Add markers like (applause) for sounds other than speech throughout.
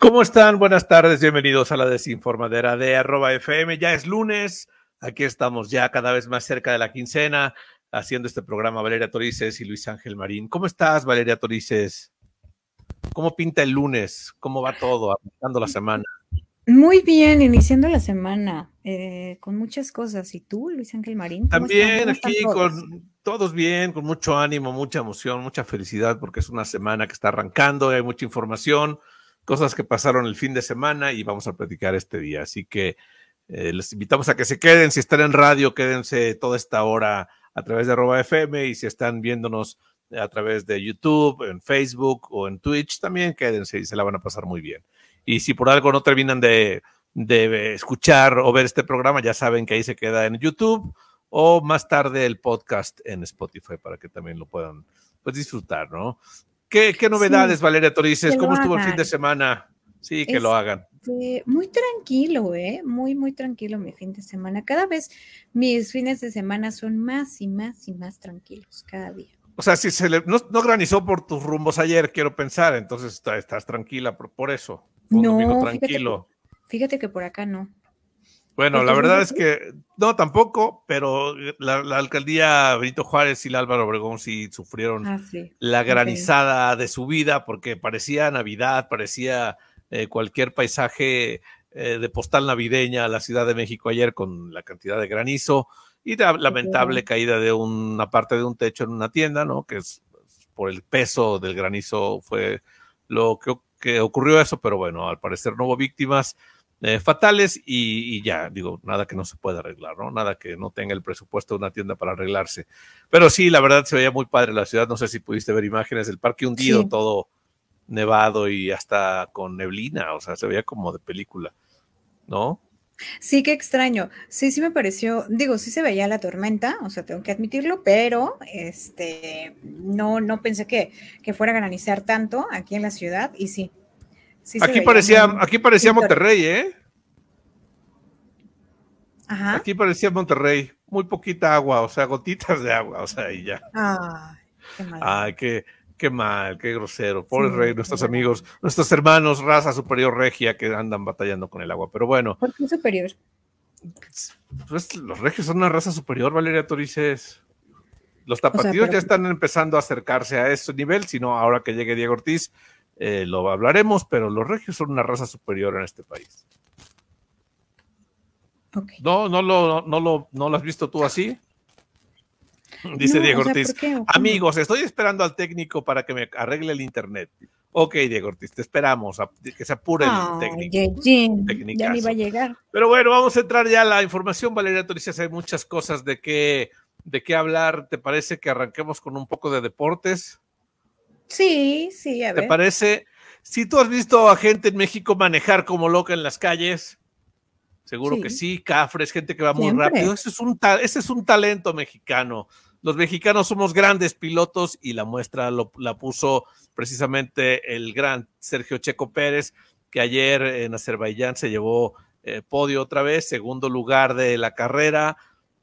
¿Cómo están? Buenas tardes, bienvenidos a la desinformadera de arroba FM. Ya es lunes, aquí estamos ya cada vez más cerca de la quincena, haciendo este programa Valeria Torices y Luis Ángel Marín. ¿Cómo estás, Valeria Torices? ¿Cómo pinta el lunes? ¿Cómo va todo, aplicando la semana? Muy bien, iniciando la semana, eh, con muchas cosas. ¿Y tú, Luis Ángel Marín? También aquí con todos bien, con mucho ánimo, mucha emoción, mucha felicidad, porque es una semana que está arrancando, hay mucha información cosas que pasaron el fin de semana y vamos a platicar este día. Así que eh, les invitamos a que se queden. Si están en radio, quédense toda esta hora a través de arroba FM y si están viéndonos a través de YouTube, en Facebook o en Twitch, también quédense y se la van a pasar muy bien. Y si por algo no terminan de, de escuchar o ver este programa, ya saben que ahí se queda en YouTube o más tarde el podcast en Spotify para que también lo puedan pues, disfrutar, ¿no? ¿Qué, novedades, Valeria Torices? ¿Cómo estuvo el fin de semana? Sí, que lo hagan. Muy tranquilo, ¿eh? Muy, muy tranquilo mi fin de semana. Cada vez mis fines de semana son más y más y más tranquilos cada día. O sea, si se le, no, granizó por tus rumbos ayer, quiero pensar, entonces estás, tranquila por, eso. no, tranquilo. fíjate que por acá no. Bueno, la verdad es que no, tampoco, pero la, alcaldía Benito Juárez y la Álvaro Obregón sí sufrieron ah, la granizada de su vida porque parecía Navidad, parecía eh, cualquier paisaje eh, de postal navideña a la Ciudad de México ayer con la cantidad de granizo y la lamentable caída de una parte de un techo en una tienda, ¿no? Que es por el peso del granizo fue lo que, que ocurrió eso, pero bueno, al parecer no hubo víctimas. Eh, fatales y, ya, digo, nada que no se pueda arreglar, ¿no? Nada que no tenga el presupuesto de una tienda para arreglarse. Pero sí, la verdad se veía muy padre la ciudad, no sé si pudiste ver imágenes del parque hundido, todo nevado y hasta con neblina, o sea, se veía como de película, ¿no? Sí, qué extraño. Sí, sí me pareció, digo, sí se veía la tormenta, o sea, tengo que admitirlo, pero este, no, no pensé que, que fuera a granizar tanto aquí en la ciudad y sí, aquí, parecía, aquí parecía Monterrey, ¿eh? Ajá. Aquí parecía Monterrey. Muy poquita agua, o sea, gotitas de agua, o sea, y ya. Ay, qué mal. Ay, qué, mal, qué grosero. Pobre rey, nuestros amigos, nuestros hermanos, raza superior regia que andan batallando con el agua. Pero bueno. ¿Por qué superior? Pues los regios son una raza superior, Valeria Torices. Los tapatíos ya están empezando a acercarse a ese nivel, sino ahora que llegue Diego Ortiz, eh, lo hablaremos, pero los regios son una raza superior en este país. No, no lo, no, lo, no lo has visto tú así. Dice Diego Ortiz. Amigos, estoy esperando al técnico para que me arregle el internet. Ok, Diego Ortiz, te esperamos que se apure el técnico. ya ni va a llegar. Pero bueno, vamos a entrar ya a la información. Valeria, tú dices, hay muchas cosas de qué, de qué hablar. ¿Te parece que arranquemos con un poco de deportes? Sí, sí, a ver. ¿Te parece? Si tú has visto a gente en México manejar como loca en las calles, seguro que sí, cafres, gente que va muy rápido. Ese es, un ese es un talento mexicano. Los mexicanos somos grandes pilotos y la muestra la puso precisamente el gran Sergio Checo Pérez, que ayer en Azerbaiyán se llevó eh, podio otra vez, segundo lugar de la carrera.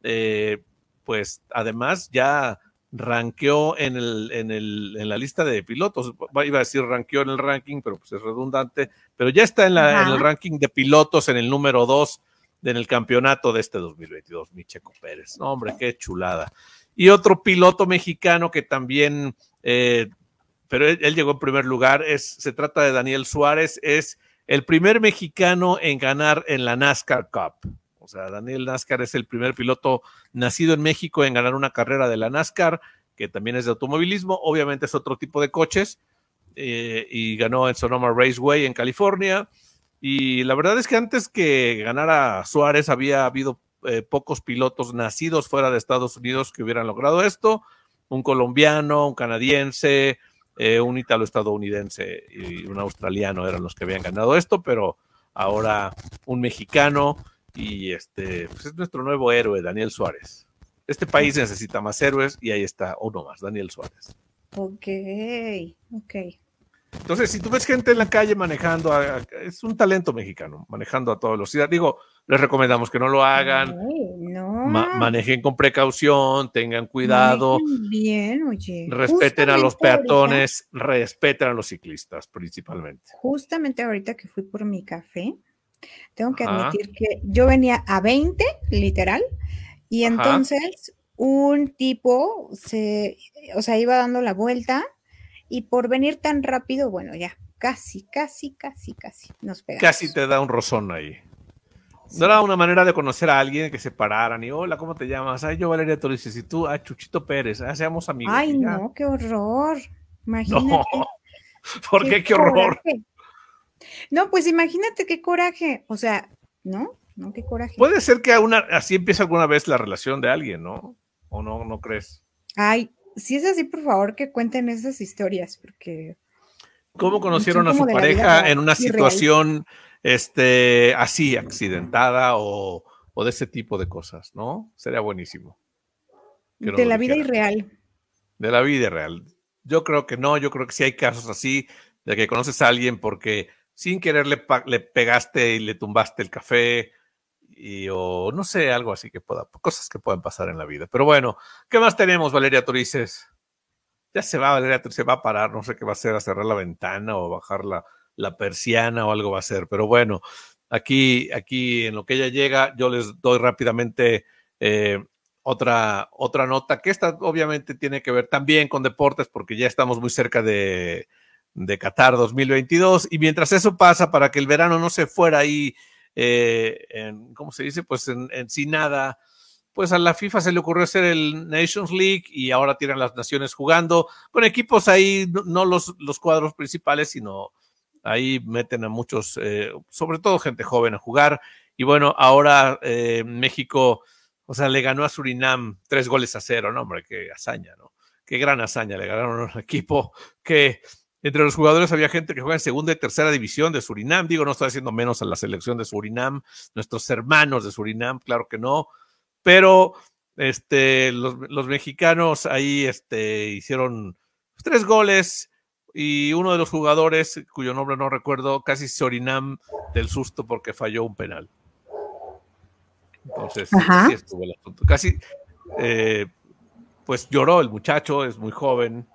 Eh, pues además ya ranqueó en, el, en, el, en la lista de pilotos. Iba a decir ranqueó en el ranking, pero pues es redundante. Pero ya está en, la, en el ranking de pilotos en el número 2 en el campeonato de este 2022, Micheco Pérez. No, hombre, qué chulada. Y otro piloto mexicano que también, eh, pero él, llegó en primer lugar, es, se trata de Daniel Suárez, es el primer mexicano en ganar en la NASCAR Cup. O sea, Daniel NASCAR es el primer piloto nacido en México en ganar una carrera de la NASCAR, que también es de automovilismo. Obviamente es otro tipo de coches. Eh, y ganó en Sonoma Raceway en California. Y la verdad es que antes que ganara Suárez había habido eh, pocos pilotos nacidos fuera de Estados Unidos que hubieran logrado esto. Un colombiano, un canadiense, eh, un italo-estadounidense y un australiano eran los que habían ganado esto, pero ahora un mexicano y este pues es nuestro nuevo héroe, Daniel Suárez. Este país necesita más héroes y ahí está uno más, Daniel Suárez. Ok, ok. Entonces, si tú ves gente en la calle manejando, es un talento mexicano, manejando a toda velocidad. Digo, les recomendamos que no lo hagan. manejen con precaución, tengan cuidado. bien, oye. Respeten a los peatones, respeten a los ciclistas principalmente. Justamente ahorita que fui por mi café, tengo que admitir que yo venía a 20, literal, y entonces un tipo se, o sea, iba dando la vuelta y por venir tan rápido, bueno, ya, casi, casi, casi, casi nos pegamos. Casi te da un rozón ahí. No era una manera de conocer a alguien que se pararan y hola, ¿cómo te llamas? Ay, yo Valeria Torices y tú, ah, Chuchito Pérez, ah, seamos amigos. Ay, no, qué horror. (laughs) Imagínate. No, ¿por qué qué, horror? No, pues imagínate qué coraje. O sea, ¿no? No, qué coraje. Puede ser que una, así empiece alguna vez la relación de alguien, ¿no? ¿O no, no crees? Ay, si es así, por favor, que cuenten esas historias, porque. ¿Cómo conocieron a su pareja en una situación este, así, accidentada o, de ese tipo de cosas, ¿no? Sería buenísimo. De la vida irreal. De la vida irreal. Yo creo que no, yo creo que sí hay casos así, de que conoces a alguien porque sin querer le, le pegaste y le tumbaste el café, y, o no sé, algo así que pueda, cosas que puedan pasar en la vida. Pero bueno, ¿qué más tenemos, Valeria Torices? Ya se va, Valeria Torices, se va a parar, no sé qué va a hacer, a cerrar la ventana o bajar la, la persiana o algo va a ser. Pero bueno, aquí, aquí en lo que ella llega, yo les doy rápidamente eh, otra, otra nota, que esta obviamente tiene que ver también con deportes, porque ya estamos muy cerca de, de Qatar 2022. Y mientras eso pasa, para que el verano no se fuera ahí, eh, en, ¿cómo se dice? Pues en, en, sin nada. Pues a la FIFA se le ocurrió hacer el Nations League y ahora tienen las naciones jugando con equipos ahí, no, los, los cuadros principales, sino Ahí meten a muchos, eh, sobre todo gente joven a jugar. Y bueno, ahora eh, México, o sea, le ganó a Surinam tres goles a cero, ¿no? Hombre, qué hazaña, ¿no? Qué gran hazaña, le ganaron a un equipo que entre los jugadores había gente que juega en segunda y tercera división de Surinam. Digo, no estoy haciendo menos a la selección de Surinam, nuestros hermanos de Surinam, claro que no. Pero este, los, los mexicanos ahí este, hicieron tres goles y uno de los jugadores, cuyo nombre no recuerdo, casi se orinam del susto porque falló un penal. Entonces, así estuvo el asunto. Casi, eh, pues lloró el muchacho, es muy joven.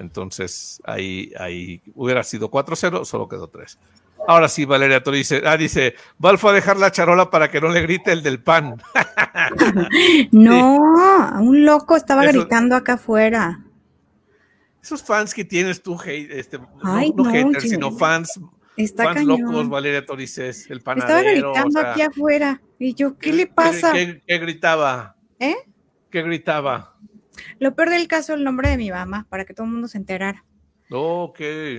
Entonces, ahí, ahí hubiera sido 4-0, solo quedó 3. Ahora sí, Valeria tú dice, ah, dice, Val fue a dejar la charola para que no le grite el del pan. (laughs) no, un loco estaba gritando acá afuera esos fans que tienes tú, este, no, haters, sino fans, fans locos, Valeria Torices, el panadero. Estaba gritando aquí afuera. Y yo, ¿qué, le pasa? ¿qué, gritaba? ¿Eh? ¿Qué gritaba? Lo peor del caso, el nombre de mi mamá, para que todo el mundo se enterara. Ok,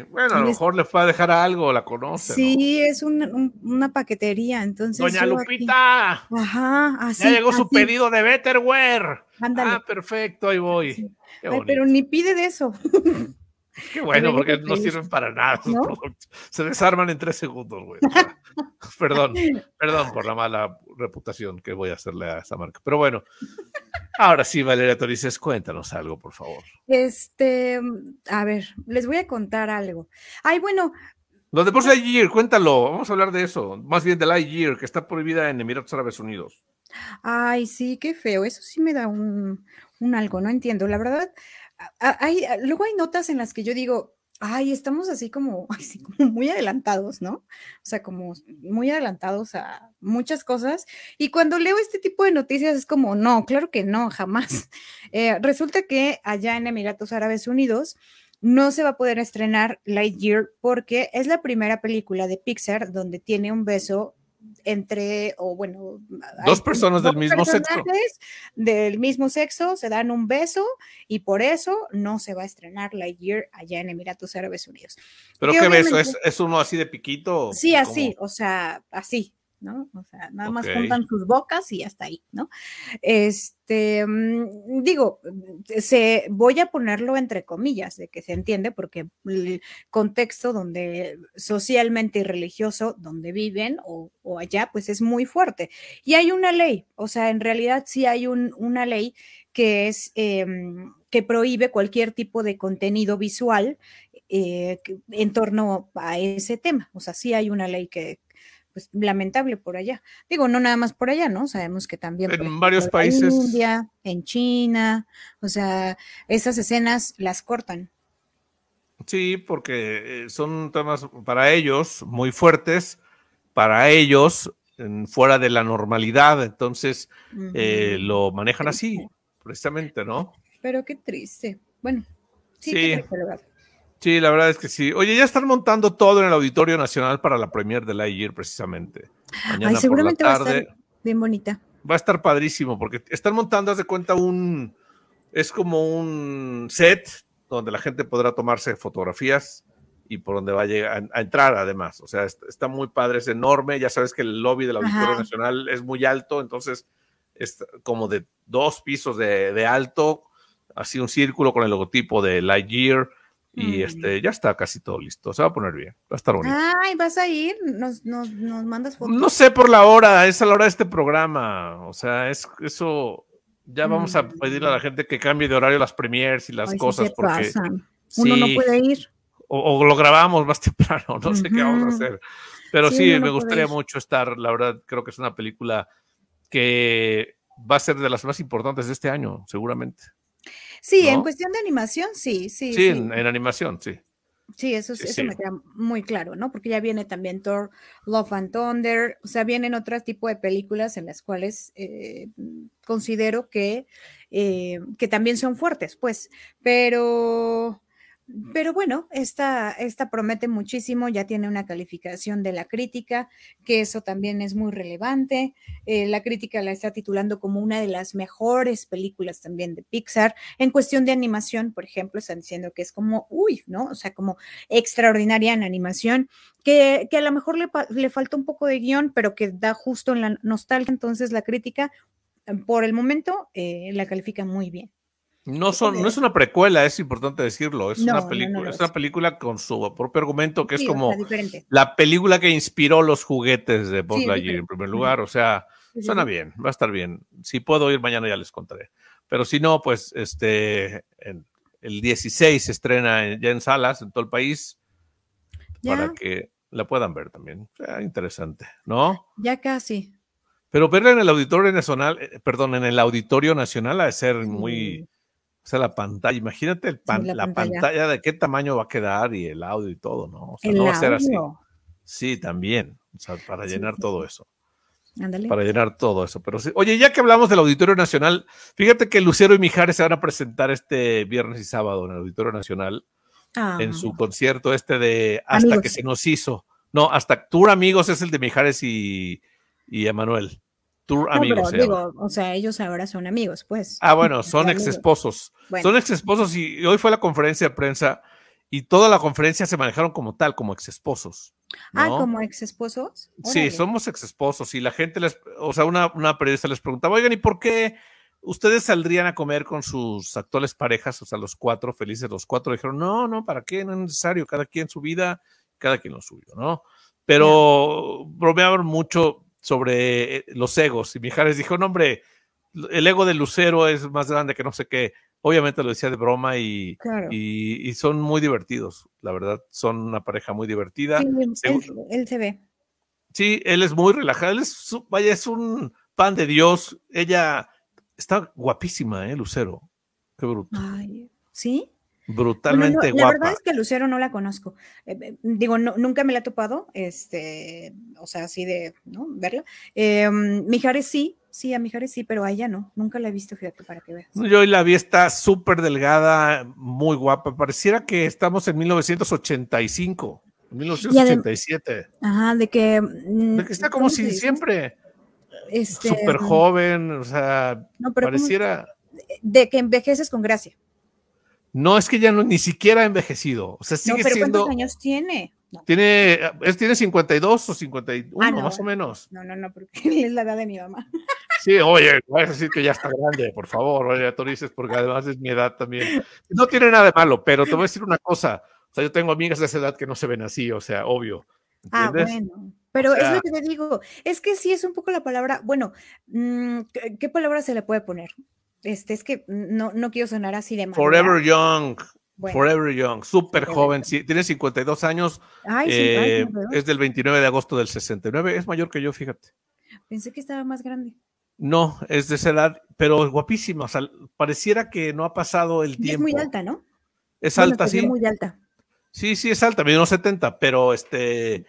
bueno, a lo mejor le fue a dejar algo, la conoce. Sí, es una paquetería, entonces. Doña Lupita. Ajá, así. Ya llegó su pedido de Betterware. Ah, perfecto, ahí voy. pero ni pide de eso. (laughs) Qué bueno, porque no sirven para nada Se desarman en tres segundos, güey. (laughs) perdón, perdón por la mala reputación que voy a hacerle a esa marca. Pero bueno, ahora sí, Valeria Torices, cuéntanos algo, por favor. Este, a ver, les voy a contar algo. Ay, bueno. Los deportes de Lightyear, cuéntalo. Vamos a hablar de eso. Más bien de Lightyear, que está prohibida en Emiratos Árabes Unidos. Ay, sí, qué feo. Eso sí me da un, un algo, no entiendo. La verdad, luego hay notas en las que yo digo, ay, estamos así como, (laughs) así como muy adelantados, ¿no? O sea, como muy adelantados a muchas cosas. Y cuando leo este tipo de noticias es como, no, claro que no, jamás. (laughs) Eh, resulta que allá en Emiratos Árabes Unidos no se va a poder estrenar Lightyear porque es la primera película de Pixar donde tiene un beso entre, o bueno, dos personas del mismo sexo. Del mismo sexo se dan un beso y por eso no se va a estrenar Lightyear allá en Emiratos Árabes Unidos. ¿Pero qué beso? ¿Es, uno así de piquito? Sí, así, o sea, así, ¿no? O sea, nada más juntan sus bocas y hasta ahí, ¿no? Este, mm, digo, se, voy a ponerlo entre comillas, de que se entiende, porque el contexto donde socialmente y religioso, donde viven o, allá, pues es muy fuerte. Y hay una ley, o sea, en realidad sí hay una ley que es... Em, que prohíbe cualquier tipo de contenido visual eh, en torno a ese tema. O sea, sí hay una ley que, pues lamentable por allá. Digo, no nada más por allá, ¿no? Sabemos que también en varios países. En India, en China, o sea, esas escenas las cortan. Sí, porque eh, son temas para ellos muy fuertes, para ellos fuera de la normalidad, entonces eh, lo manejan así, precisamente, ¿no? Pero qué triste. Bueno, sí, sí. Sí, la verdad es que sí. Oye, ya están montando todo en el Auditorio Nacional para la premier de Lightyear, precisamente. Mañana seguramente va a estar bien bonita. Va a estar padrísimo, porque están montando, haz de cuenta, un. Es como un set donde la gente podrá tomarse fotografías y por donde va a llegar a, entrar, además. O sea, está, muy padre, es enorme. Ya sabes que el lobby del Auditorio Nacional es muy alto, entonces es como de dos pisos de, de alto, así un círculo con el logotipo de Lightyear y mm. este, ya está casi todo listo. Se va a poner bien. Va a estar bonito. Ay, ¿vas a ir? ¿Nos, nos, nos mandas fotos? No sé por la hora, es a la hora de este programa. O sea, es eso. Ya vamos a pedirle a la mm. gente que cambie de horario las premiers y las cosas. porque Uno no puede ir. O, lo grabamos más (laughs) temprano, no sé qué vamos a hacer. Pero sí, me gustaría mucho estar. La verdad, creo que es una película que va a ser de las más importantes de este año, seguramente. Sí, en cuestión de animación, sí, sí. Sí, En, animación, sí. Sí, eso, eso me queda muy claro, ¿no? Porque ya viene también Thor, Love and Thunder, o sea, vienen otro tipo de películas en las cuales eh, considero que, eh, que también son fuertes, pues, pero pero bueno, esta, esta promete muchísimo, ya tiene una calificación de la crítica, que eso también es muy relevante. Eh, la crítica la está titulando como una de las mejores películas también de Pixar. En cuestión de animación, por ejemplo, están diciendo que es como, uy, ¿no? O sea, como extraordinaria en animación, que, a lo mejor le, le falta un poco de guion, pero que da justo en la nostalgia. Entonces, la crítica, por el momento, eh, la califica muy bien. No, son, no es una precuela, es importante decirlo. Es, una, película, es una película con su propio argumento que es como la película que inspiró los juguetes de Buzz Lightyear en primer lugar. O sea, suena bien, va a estar bien. Si puedo ir mañana ya les contaré. Pero si no, pues este el 16 se estrena ya en salas en todo el país para que la puedan ver también. sea, interesante, ¿no? Ya casi. Pero verla en el Auditorio Nacional, eh, perdón, en el Auditorio Nacional ha de ser muy o sea, la pantalla, imagínate el la, pantalla. de qué tamaño va a quedar y el audio y todo, ¿no? O sea, no va a ser así. Sí, también, o sea, para llenar todo eso. Ándale. Para llenar todo eso. Pero sí. Oye, ya que hablamos del Auditorio Nacional, fíjate que Lucero y Mijares se van a presentar este viernes y sábado en el Auditorio Nacional en su ah. concierto este de Hasta que se nos hizo. No, hasta Tour Amigos es el de Mijares y, y Emanuel amigos. digo, o sea, ellos ahora son amigos, pues. Ah, bueno, son ex esposos. Son ex esposos y hoy fue la conferencia de prensa y toda la conferencia se manejaron como tal, como ex esposos. Ah, como ex esposos. Sí, somos ex esposos y la gente les, o sea, una, una periodista les preguntaba, oigan, ¿y por qué ustedes saldrían a comer con sus actuales parejas, o sea, los cuatro, felices los cuatro? Dijeron, no, no, ¿para qué? No es necesario, cada quien su vida, cada quien lo suyo, ¿no? Pero bromeaban mucho sobre eh, los egos. Y Mijares dijo, no, hombre, el ego de Lucero es más grande que no sé qué. Obviamente lo decía de broma y, y, son muy divertidos, la verdad. Son una pareja muy divertida. él, se ve. Sí, él es muy relajado. Él es, vaya, es un pan de Dios. Ella está guapísima, ¿eh, Lucero? Qué bruto. Ay, ¿sí? Brutalmente guapa. La verdad es que Lucero no la conozco. Eh, eh, digo, nunca me la he topado, este, o sea, así de, ¿no? Verla. Eh, Mijares sí, sí, a Mijares sí, pero a ella no. Nunca la he visto, fíjate, para que veas. Yo hoy la vi, está súper delgada, muy guapa. Pareciera que estamos en 1985, 1987. ajá, de que... Mm, de que está como si siempre... Este, súper joven, o sea, pareciera... De que envejeces con gracia. No, es que ya no, ni siquiera ha envejecido. O sea, sigue no, pero ¿Cuántos años tiene? Tiene, es, tiene 52 o 51, ah, más o menos. No, no, no, porque (laughs) es la edad de mi mamá. Sí, oye, voy a decir que ya está grande, por favor, oye, tú dices, porque además es mi edad también. No tiene nada de malo, pero te voy a decir una cosa. O sea, yo tengo amigas de esa edad que no se ven así, o sea, obvio. Ah, bueno. Pero es lo que te digo, es que sí es un poco la palabra, bueno, mm, ¿qué palabra se le puede poner? Este, es que no, no quiero sonar así de Forever Young. Forever Young, súper joven, sí, tiene 52 años, eh, es del 29 de agosto del 69, es mayor que yo, fíjate. Pensé que estaba más grande. No, es de esa edad, pero es guapísima, o sea, pareciera que no ha pasado el tiempo. Es muy alta, ¿no? Es alta, sí. Es muy alta. Sí, sí, es alta, mide unos 70, pero este,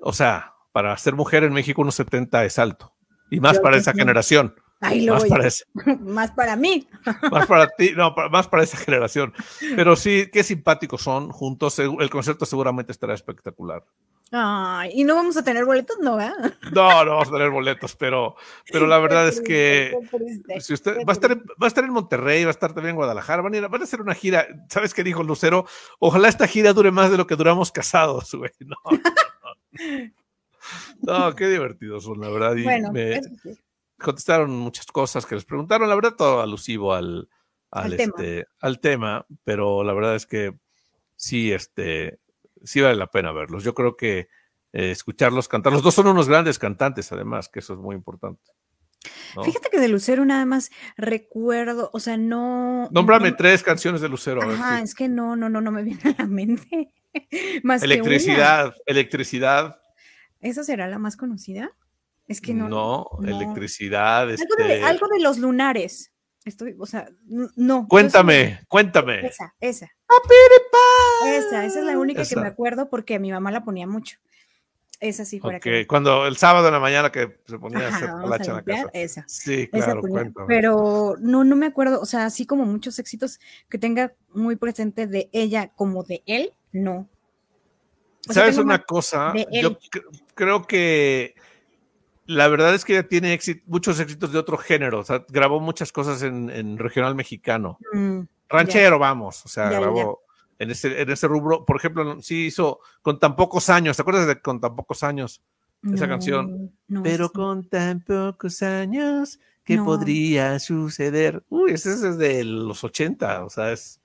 o sea, para ser mujer en México unos 70 es alto, y más para esa generación más, para (laughs) más para mí. (laughs) Más para ti, no, más para esa generación. Pero sí, qué simpáticos son juntos. El concierto seguramente estará espectacular. Ay, y no vamos a tener boletos, ¿no? ¿eh? No, no vamos a tener boletos, pero, pero la verdad es que si usted va a, estar, va a estar en Monterrey, va a estar también en Guadalajara, van a, ir, van a hacer una gira. ¿Sabes qué dijo Lucero? Ojalá esta gira dure más de lo que duramos casados, (laughs) güey. No, no, qué divertidos son, la verdad. Y bueno, me, contestaron muchas cosas que les preguntaron, la verdad, todo alusivo al, al, este, al tema, pero la verdad es que sí, este, sí vale la pena verlos. Yo creo que eh, escucharlos cantar, los dos son unos grandes cantantes, además, que eso es muy importante. Fíjate que de Lucero nada más recuerdo, o sea, no. Nómbrame tres canciones de Lucero. Ajá, es que no, no, no, no me viene a la mente. (laughs) más electricidad, electricidad. ¿Esa será la más conocida? Es que no. No, electricidad. Algo, de, este algo, de, los lunares. Estoy, o sea, no. Cuéntame, cuéntame. Esa, esa. Esa, esa es la única que me acuerdo porque mi mamá la ponía mucho. Esa sí fuera okay. cuando el sábado en la mañana que se ponía a hacer la en la casa. Esa. Sí, claro, cuéntame. Pero no, no me acuerdo, o sea, así como muchos éxitos que tenga muy presente de ella como de él, no. ¿Sabes una cosa? Yo creo que la verdad es que ella tiene muchos éxitos de otro género, o sea, grabó muchas cosas en, regional mexicano. Mm, Ranchero, vamos, o sea, grabó En, ese, en ese rubro. Por ejemplo, sí hizo con tan pocos años, ¿te acuerdas de con tan pocos años? Esa canción. Pero con tan pocos años, ¿qué podría suceder? Uy, ese es de los 80, o sea, es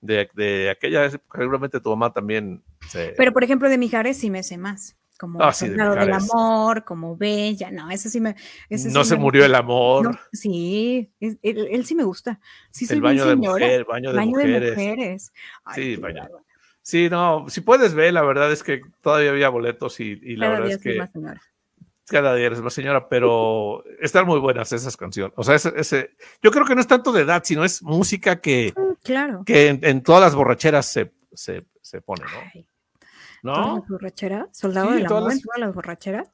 de, de aquella seguramente tu mamá también. Pero por ejemplo, de Mijares sí me sé más como ah, del amor, como Bella, no, ese sí me... no se murió el amor. sí, él, sí me gusta. Sí el baño de mujer, baño de mujeres. sí, baño. Sí, no, si puedes ver, la verdad es que todavía había boletos y, la verdad es que... Más señora. Cada día eres más señora, pero están muy buenas esas canciones. O sea, ese, yo creo que no es tanto de edad, sino es música que, mm, claro. que en, todas las borracheras se, se, se pone, ¿no? ¿No? borracheras? ¿Soldado del amor en todas las borracheras?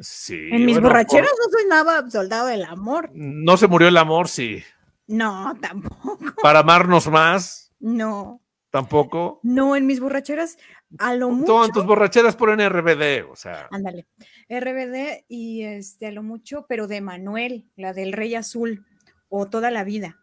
Sí. En mis borracheras no soy nada soldado del amor. No se murió el amor, sí. No, (laughs) tampoco. Para amarnos más. No. Tampoco. No, en mis borracheras, a lo mucho. Todas tus borracheras ponen RBD, o sea. Ándale. RBD y este, a lo mucho, pero de Manuel, la del Rey Azul, o toda la vida.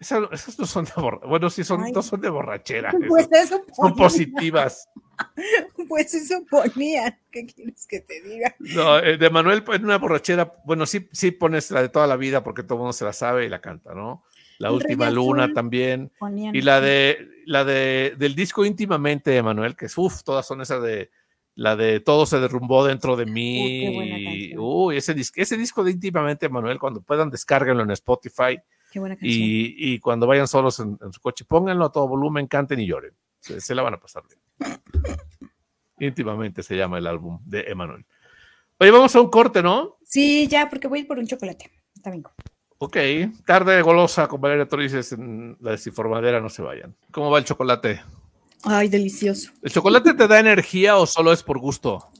Esas, no son de borrachera. Bueno, sí, son, no son de borrachera. (laughs) Pues eso son positivas. (laughs) Pues eso ponía. ¿Qué quieres que te diga? No, eh, de Manuel en una borrachera, bueno, sí, sí pones la de toda la vida porque todo el mundo se la sabe y la canta, ¿no? La última luna también. y la de la de del disco íntimamente de Manuel, que es uff, todas son esas de la de todo se derrumbó dentro de mí. Uy, ese, ese disco de íntimamente Manuel, cuando puedan descárguenlo en Spotify y, cuando vayan solos en, su coche, pónganlo a todo volumen, canten y lloren. Se, la van a pasar bien. Íntimamente se llama el álbum de Emanuel. Oye, vamos a un corte, ¿no? Sí, ya, porque voy por un chocolate. Está bien. Ok, tarde golosa con Valeria Torices en la desinformadera, no se vayan. ¿Cómo va el chocolate? Ay, delicioso. ¿El chocolate te da energía o solo es por gusto?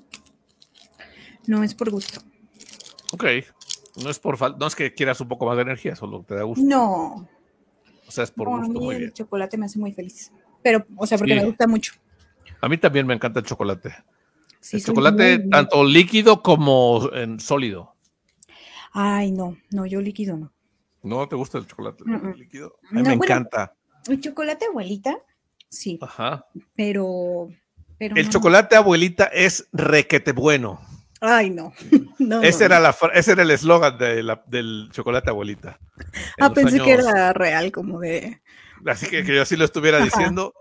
No, es por gusto. Ok. No es por falta, no es que quieras un poco más de energía, solo te da gusto. No. O sea, es por gusto. A mí el chocolate me hace muy feliz. Pero, o sea, porque me gusta mucho. A mí también me encanta el chocolate. el chocolate tanto líquido como en sólido. Ay, no, no, yo líquido no. ¿No te gusta el chocolate líquido? A mí me encanta. El chocolate abuelita, sí. Ajá. Pero. pero el chocolate abuelita es requete bueno. Ay, no. (laughs) ese, Era la, ese era el eslogan de del chocolate abuelita. Ah, pensé que era real, como de. Así que, que yo así lo estuviera diciendo.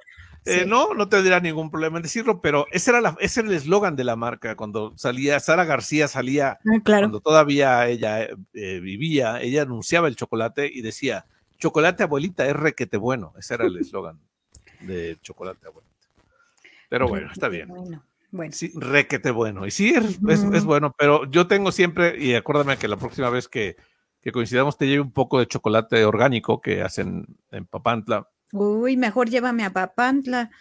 Eh, no, no tendría ningún problema en decirlo, pero ese era, la, ese era el eslogan de la marca. Cuando salía, Sara García salía, ah, claro. cuando todavía ella eh, vivía, ella anunciaba el chocolate y decía: Chocolate abuelita es requete bueno. Ese era el (laughs) eslogan. de chocolate abuelita. Pero bueno, está bien. Bueno. Bueno. Sí, requete bueno. Y sí, es, es, bueno, pero yo tengo siempre, y acuérdame que la próxima vez que, que coincidamos te lleve un poco de chocolate orgánico que hacen en Papantla. Uy, mejor llévame a Papantla.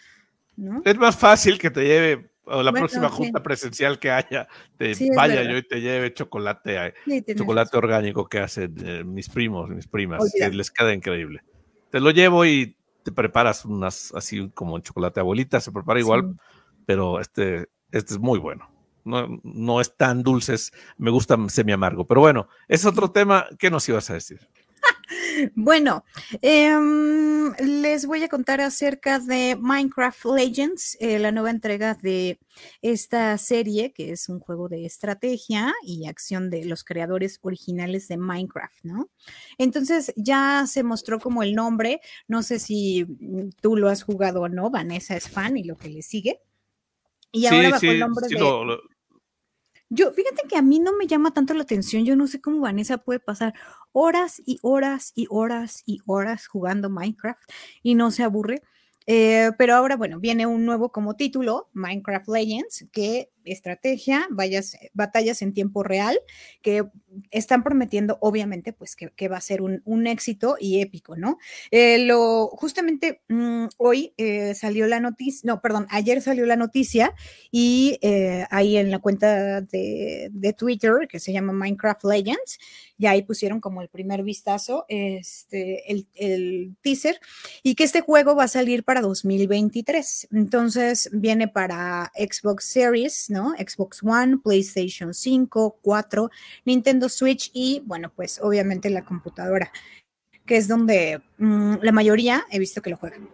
¿no? Es más fácil que te lleve o la próxima junta presencial que haya, te vaya yo y te lleve chocolate, chocolate orgánico que hacen eh, mis primos, mis primas, que les queda increíble. Te lo llevo y te preparas unas así como chocolate abuelita, se prepara igual, pero este, este es muy bueno. No, no es tan dulce, me gusta semi amargo. Pero bueno, es otro tema. ¿Qué nos ibas a decir? Bueno, em, les voy a contar acerca de Minecraft Legends, eh, la nueva entrega de esta serie, que es un juego de estrategia y acción de los creadores originales de Minecraft, ¿no? Entonces ya se mostró como el nombre, no sé si tú lo has jugado o no, Vanessa es fan y lo que le sigue. Y ahora bajo el nombre de... Yo, fíjate que a mí no me llama tanto la atención, yo no sé cómo Vanessa puede pasar horas y horas y horas y horas jugando Minecraft y no se aburre. Eh, pero ahora, bueno, viene un nuevo como título, Minecraft Legends, que estrategia, vayas, batallas en tiempo real, que están prometiendo, obviamente, pues que, va a ser un, éxito y épico, ¿no? Eh, lo, justamente mm, hoy eh, salió la noticia, no, perdón, ayer salió la noticia y eh, ahí en la cuenta de, de, Twitter, que se llama Minecraft Legends, ya ahí pusieron como el primer vistazo, este, el, el teaser, y que este juego va a salir para 2023. Entonces, viene para Xbox Series, ¿no? Xbox One, PlayStation 5, 4, Nintendo Switch y, bueno, pues obviamente la computadora, que es donde mm, la mayoría he visto que lo juegan.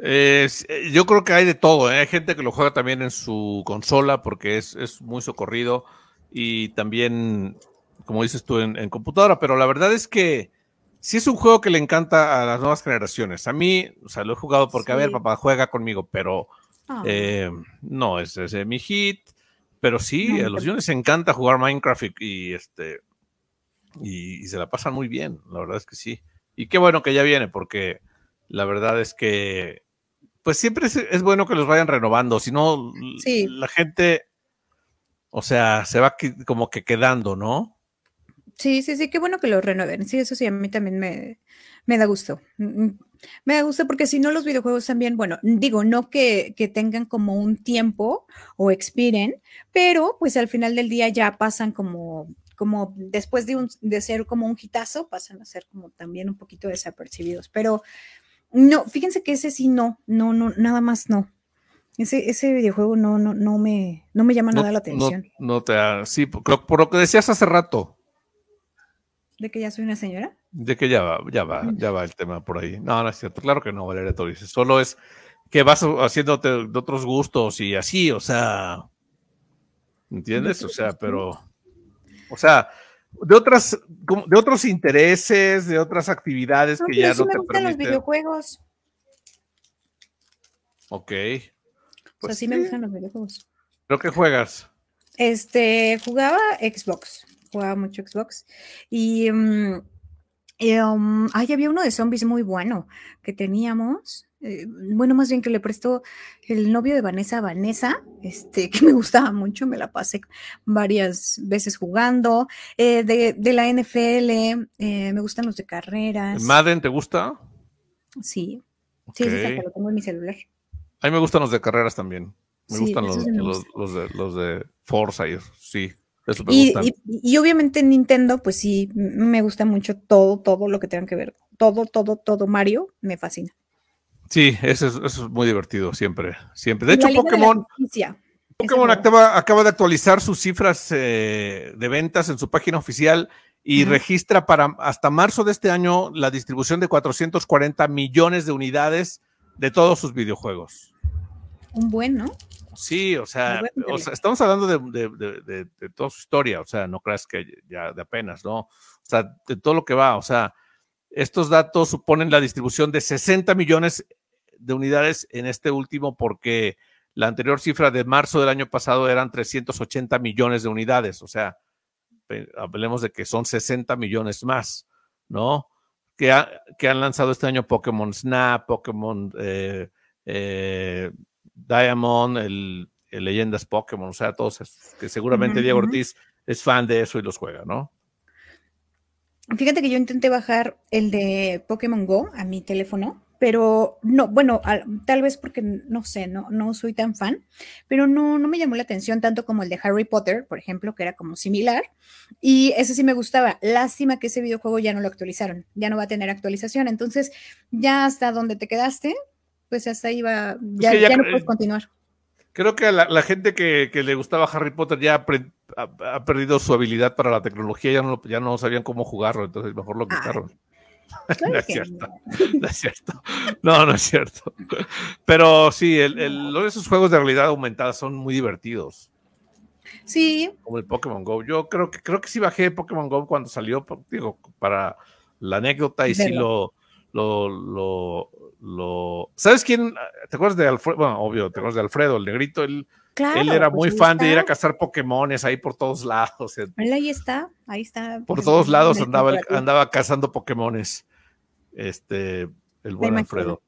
Eh, yo creo que hay de todo, ¿eh? hay gente que lo juega también en su consola porque es, muy socorrido y también, como dices tú, en, computadora, pero la verdad es que sí es un juego que le encanta a las nuevas generaciones. A mí, o sea, lo he jugado porque, a ver, papá juega conmigo, pero Ah. Eh, no, es, es, mi hit, pero sí, a los niños les encanta jugar Minecraft y, este y, se la pasan muy bien, la verdad es que sí. Y qué bueno que ya viene, porque la verdad es que pues siempre es, bueno que los vayan renovando, si no la gente, o sea, se va como que quedando, ¿no? Sí, sí, sí, qué bueno que lo renueven. Sí, eso sí, a mí también me, me da gusto. Me da gusto porque si no los videojuegos también, bueno, digo, no que, tengan como un tiempo o expiren, pero pues al final del día ya pasan como, como después de, un, de ser como un hitazo, pasan a ser como también un poquito desapercibidos. Pero no, fíjense que ese sí no, no, no, nada más no. Ese, ese videojuego no, no, no me, no me llama nada la atención. No, te sí, por, por lo que decías hace rato. ¿De que ya soy una señora? De que ya va, ya va, ya va el tema por ahí. No, no es cierto. Claro que no, Valeria dices. Solo es que vas haciéndote de otros gustos y así, o sea. ¿Entiendes? O sea, pero. O sea, de otras, de otros intereses, de otras actividades que ya no me te gustan los videojuegos. Ok. Pues sí, me gustan los videojuegos. ¿Pero qué juegas? Este, jugaba Xbox, jugaba mucho Xbox y mm, um, ay, había uno de zombies muy bueno que teníamos. Eh, bueno, más bien que le prestó el novio de Vanessa, Vanessa, este, (laughs) que me gustaba mucho, me la pasé varias veces jugando. Eh, de, la NFL, me gustan los de carreras. ¿Madden te gusta? Sí, sí, sí, lo tengo en mi celular. A mí me gustan los de carreras también. Me gustan los, los, de, los de Forza y obviamente Nintendo, pues sí, me gusta mucho todo, todo lo que tenga que ver. Todo, todo, todo Mario me fascina. Sí, eso es, eso es muy divertido, siempre, siempre. De hecho, Pokémon, Pokémon acaba, acaba, de actualizar sus cifras eh, de ventas en su página oficial y registra para hasta marzo de este año la distribución de 440 millones de unidades de todos sus videojuegos. Un buen, ¿no? Sí, o sea, estamos hablando de, toda su historia, o sea, no creas que ya de apenas, ¿no? O sea, de todo lo que va, o sea, estos datos suponen la distribución de 60 millones de unidades en este último porque la anterior cifra de marzo del año pasado eran 380 millones de unidades, o sea, hablemos de que son 60 millones más, ¿no? que, que han lanzado este año Pokémon Snap, Pokémon eh, eh, Diamond, el, Leyendas Pokémon, o sea, todos que seguramente Diego Ortiz es fan de eso y los juega, ¿no? Fíjate que yo intenté bajar el de Pokémon Go a mi teléfono pero no, bueno, tal vez porque no sé, no, no soy tan fan, pero no, no me llamó la atención tanto como el de Harry Potter, por ejemplo, que era como similar, y ese sí me gustaba. Lástima que ese videojuego ya no lo actualizaron, ya no va a tener actualización, entonces ya hasta donde te quedaste, pues hasta ahí va, ya, ya, no puedes continuar. Creo que la, la gente que, que, le gustaba Harry Potter ya ha, perdido su habilidad para la tecnología, ya no, ya no sabían cómo jugarlo, entonces mejor lo quitaron. (laughs) no es cierto. No. es cierto. No, no es cierto. Pero sí, el, esos juegos de realidad aumentada son muy divertidos. Sí. Como el Pokémon Go. Yo creo que creo que sí bajé Pokémon Go cuando salió, digo, para la anécdota y sí lo, lo, lo, ¿Sabes quién? ¿Te acuerdas de Alfredo? Bueno, obvio, te acuerdas de Alfredo, el negrito, él él era muy pues fan de ir a cazar Pokémones ahí por todos lados. (laughs) Él ahí está, ahí está. Por todos lados andaba, andaba cazando Pokémones. Este, el buen Alfredo.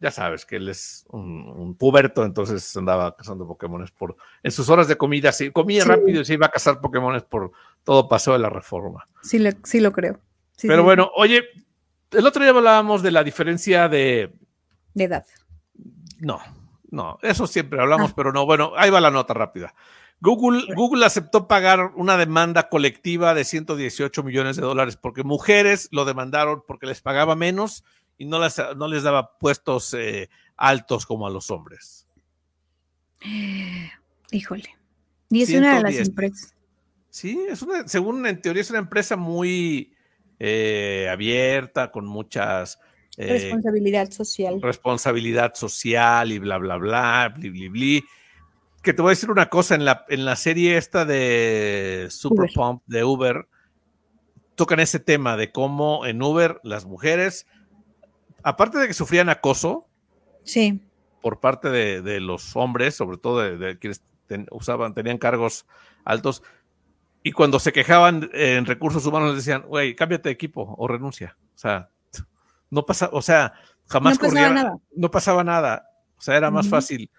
Ya sabes que él es un, puberto, entonces andaba cazando Pokémones por. En sus horas de comida, sí, comía rápido y se iba a cazar Pokémones por todo pasó de la reforma. Sí, sí lo creo. Pero bueno, oye, el otro día hablábamos de la diferencia de. De edad. No, no, eso siempre hablamos, ah. pero no. Bueno, ahí va la nota rápida. Google, Google aceptó pagar una demanda colectiva de 118 millones de dólares porque mujeres lo demandaron porque les pagaba menos y no les, no les daba puestos eh, altos como a los hombres. (gasps) Híjole. Y es una de las empresas. Sí, es una, según en teoría es una empresa muy eh, abierta, con muchas eh, responsabilidad social. Responsabilidad social y bla, bla, bla, bli, bli, bli. Que te voy a decir una cosa, en la, en la serie esta de Super Pump de Uber, tocan ese tema de cómo en Uber las mujeres, aparte de que sufrían acoso, sí. por parte de, los hombres, sobre todo de, quienes usaban, tenían cargos altos, y cuando se quejaban en recursos humanos les decían, güey, cámbiate de equipo o renuncia. O sea, no pasaba, o sea, jamás no pasaba nada. No pasaba nada. O sea, era más fácil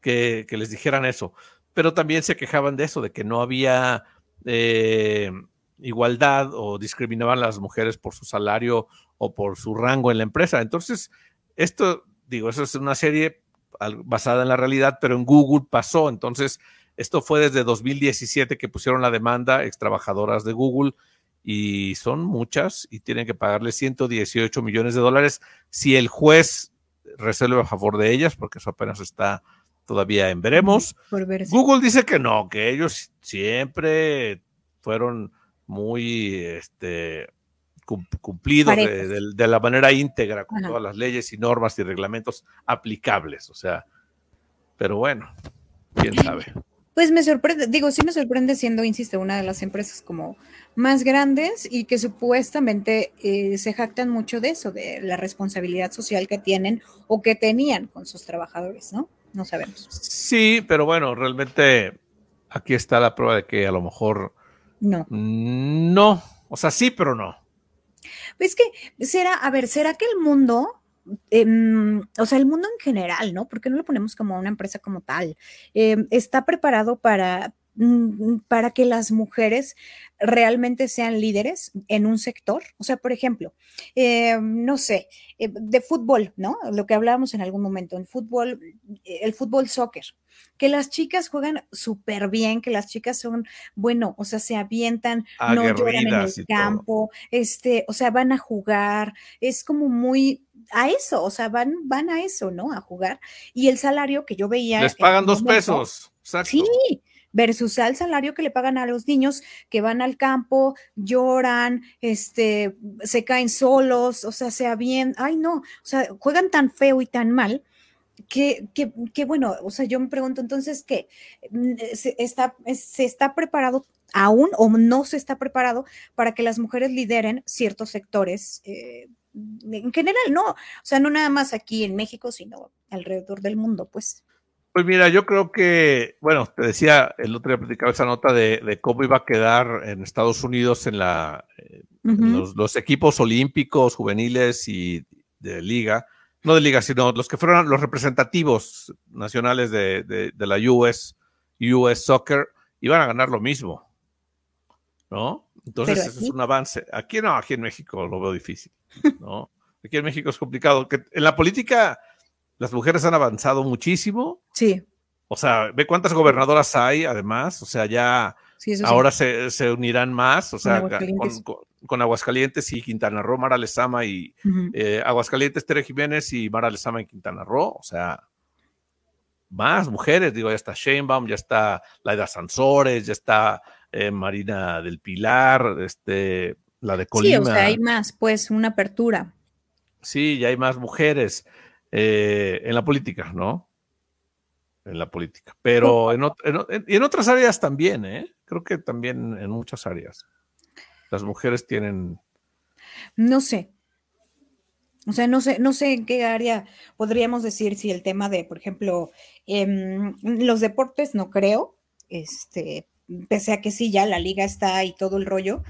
que, les dijeran eso. Pero también se quejaban de eso, de que no había eh, igualdad o discriminaban a las mujeres por su salario o por su rango en la empresa. Entonces, esto, digo, eso es una serie basada en la realidad, pero en Google pasó. Entonces, esto fue desde 2017 que pusieron la demanda ex trabajadoras de Google y son muchas y tienen que pagarle 118 millones de dólares si el juez resuelve a favor de ellas, porque eso apenas está todavía en veremos. Google dice que no, que ellos siempre fueron muy este, cumplidos de, la manera íntegra con todas las leyes y normas y reglamentos aplicables. O sea, pero bueno, quién sabe. Pues me sorprende, digo, sí me sorprende siendo, insisto, una de las empresas como más grandes y que supuestamente eh, se jactan mucho de eso, de la responsabilidad social que tienen o que tenían con sus trabajadores, ¿no? No sabemos. Sí, pero bueno, realmente aquí está la prueba de que a lo mejor no. No, o sea, sí, pero no. Es que será, a ver, ¿será que el mundo Em, o sea, el mundo en general, ¿no? Porque no lo ponemos como una empresa como tal. Em, está preparado para, mm, para que las mujeres realmente sean líderes en un sector. O sea, por ejemplo, em, no sé, de fútbol, ¿no? Lo que hablábamos en algún momento, en fútbol, el fútbol soccer que las chicas juegan súper bien, que las chicas son, bueno, o sea, se avientan, no lloran en el campo, este, o sea, van a jugar, es como muy a eso, o sea, van, van a eso, ¿no? A jugar. Y el salario que yo veía. Les pagan dos pesos. Sí, versus al salario que le pagan a los niños que van al campo, lloran, este, se caen solos, o sea, se bien, ay no, o sea, juegan tan feo y tan mal que, que, bueno, o sea, yo me pregunto entonces. Mm, se está, se está preparado aún o no se está preparado para que las mujeres lideren ciertos sectores. Eh, en general, no, o sea, no nada más aquí en México, sino alrededor del mundo, pues. Pues mira, yo creo que, bueno, te decía, el otro día platicaba esa nota de, cómo iba a quedar en Estados Unidos en la eh, los, equipos olímpicos, juveniles y de liga, no de liga, sino los que fueron los representativos nacionales de, la US, US Soccer, iban a ganar lo mismo. ¿No? Entonces, eso es un avance. Aquí no, aquí en México lo veo difícil. ¿no? (laughs) Aquí en México es complicado. Que en la política las mujeres han avanzado muchísimo. Sí. O sea, ve cuántas gobernadoras hay, además. O sea, ya ahora se, unirán más. O sea, con, Aguascalientes. y Quintana Roo, Mara Lezama y eh, Aguascalientes, Tere Jiménez y Mara Lezama y Quintana Roo. O sea, más mujeres. Digo, ya está Sheinbaum, ya está Laida Sansores, ya está eh, Marina del Pilar, este, la de Colima. Sí, o sea, hay más, pues, una apertura. Sí, ya hay más mujeres. Eh, en la política, ¿no? En la política. Pero en, en, otras áreas también, ¿eh? Creo que también en muchas áreas. Las mujeres tienen... No sé. O sea, no sé, no sé en qué área podríamos decir si el tema de, por ejemplo, em, los deportes, no creo, este, pese a que sí, ya la liga está y todo el rollo,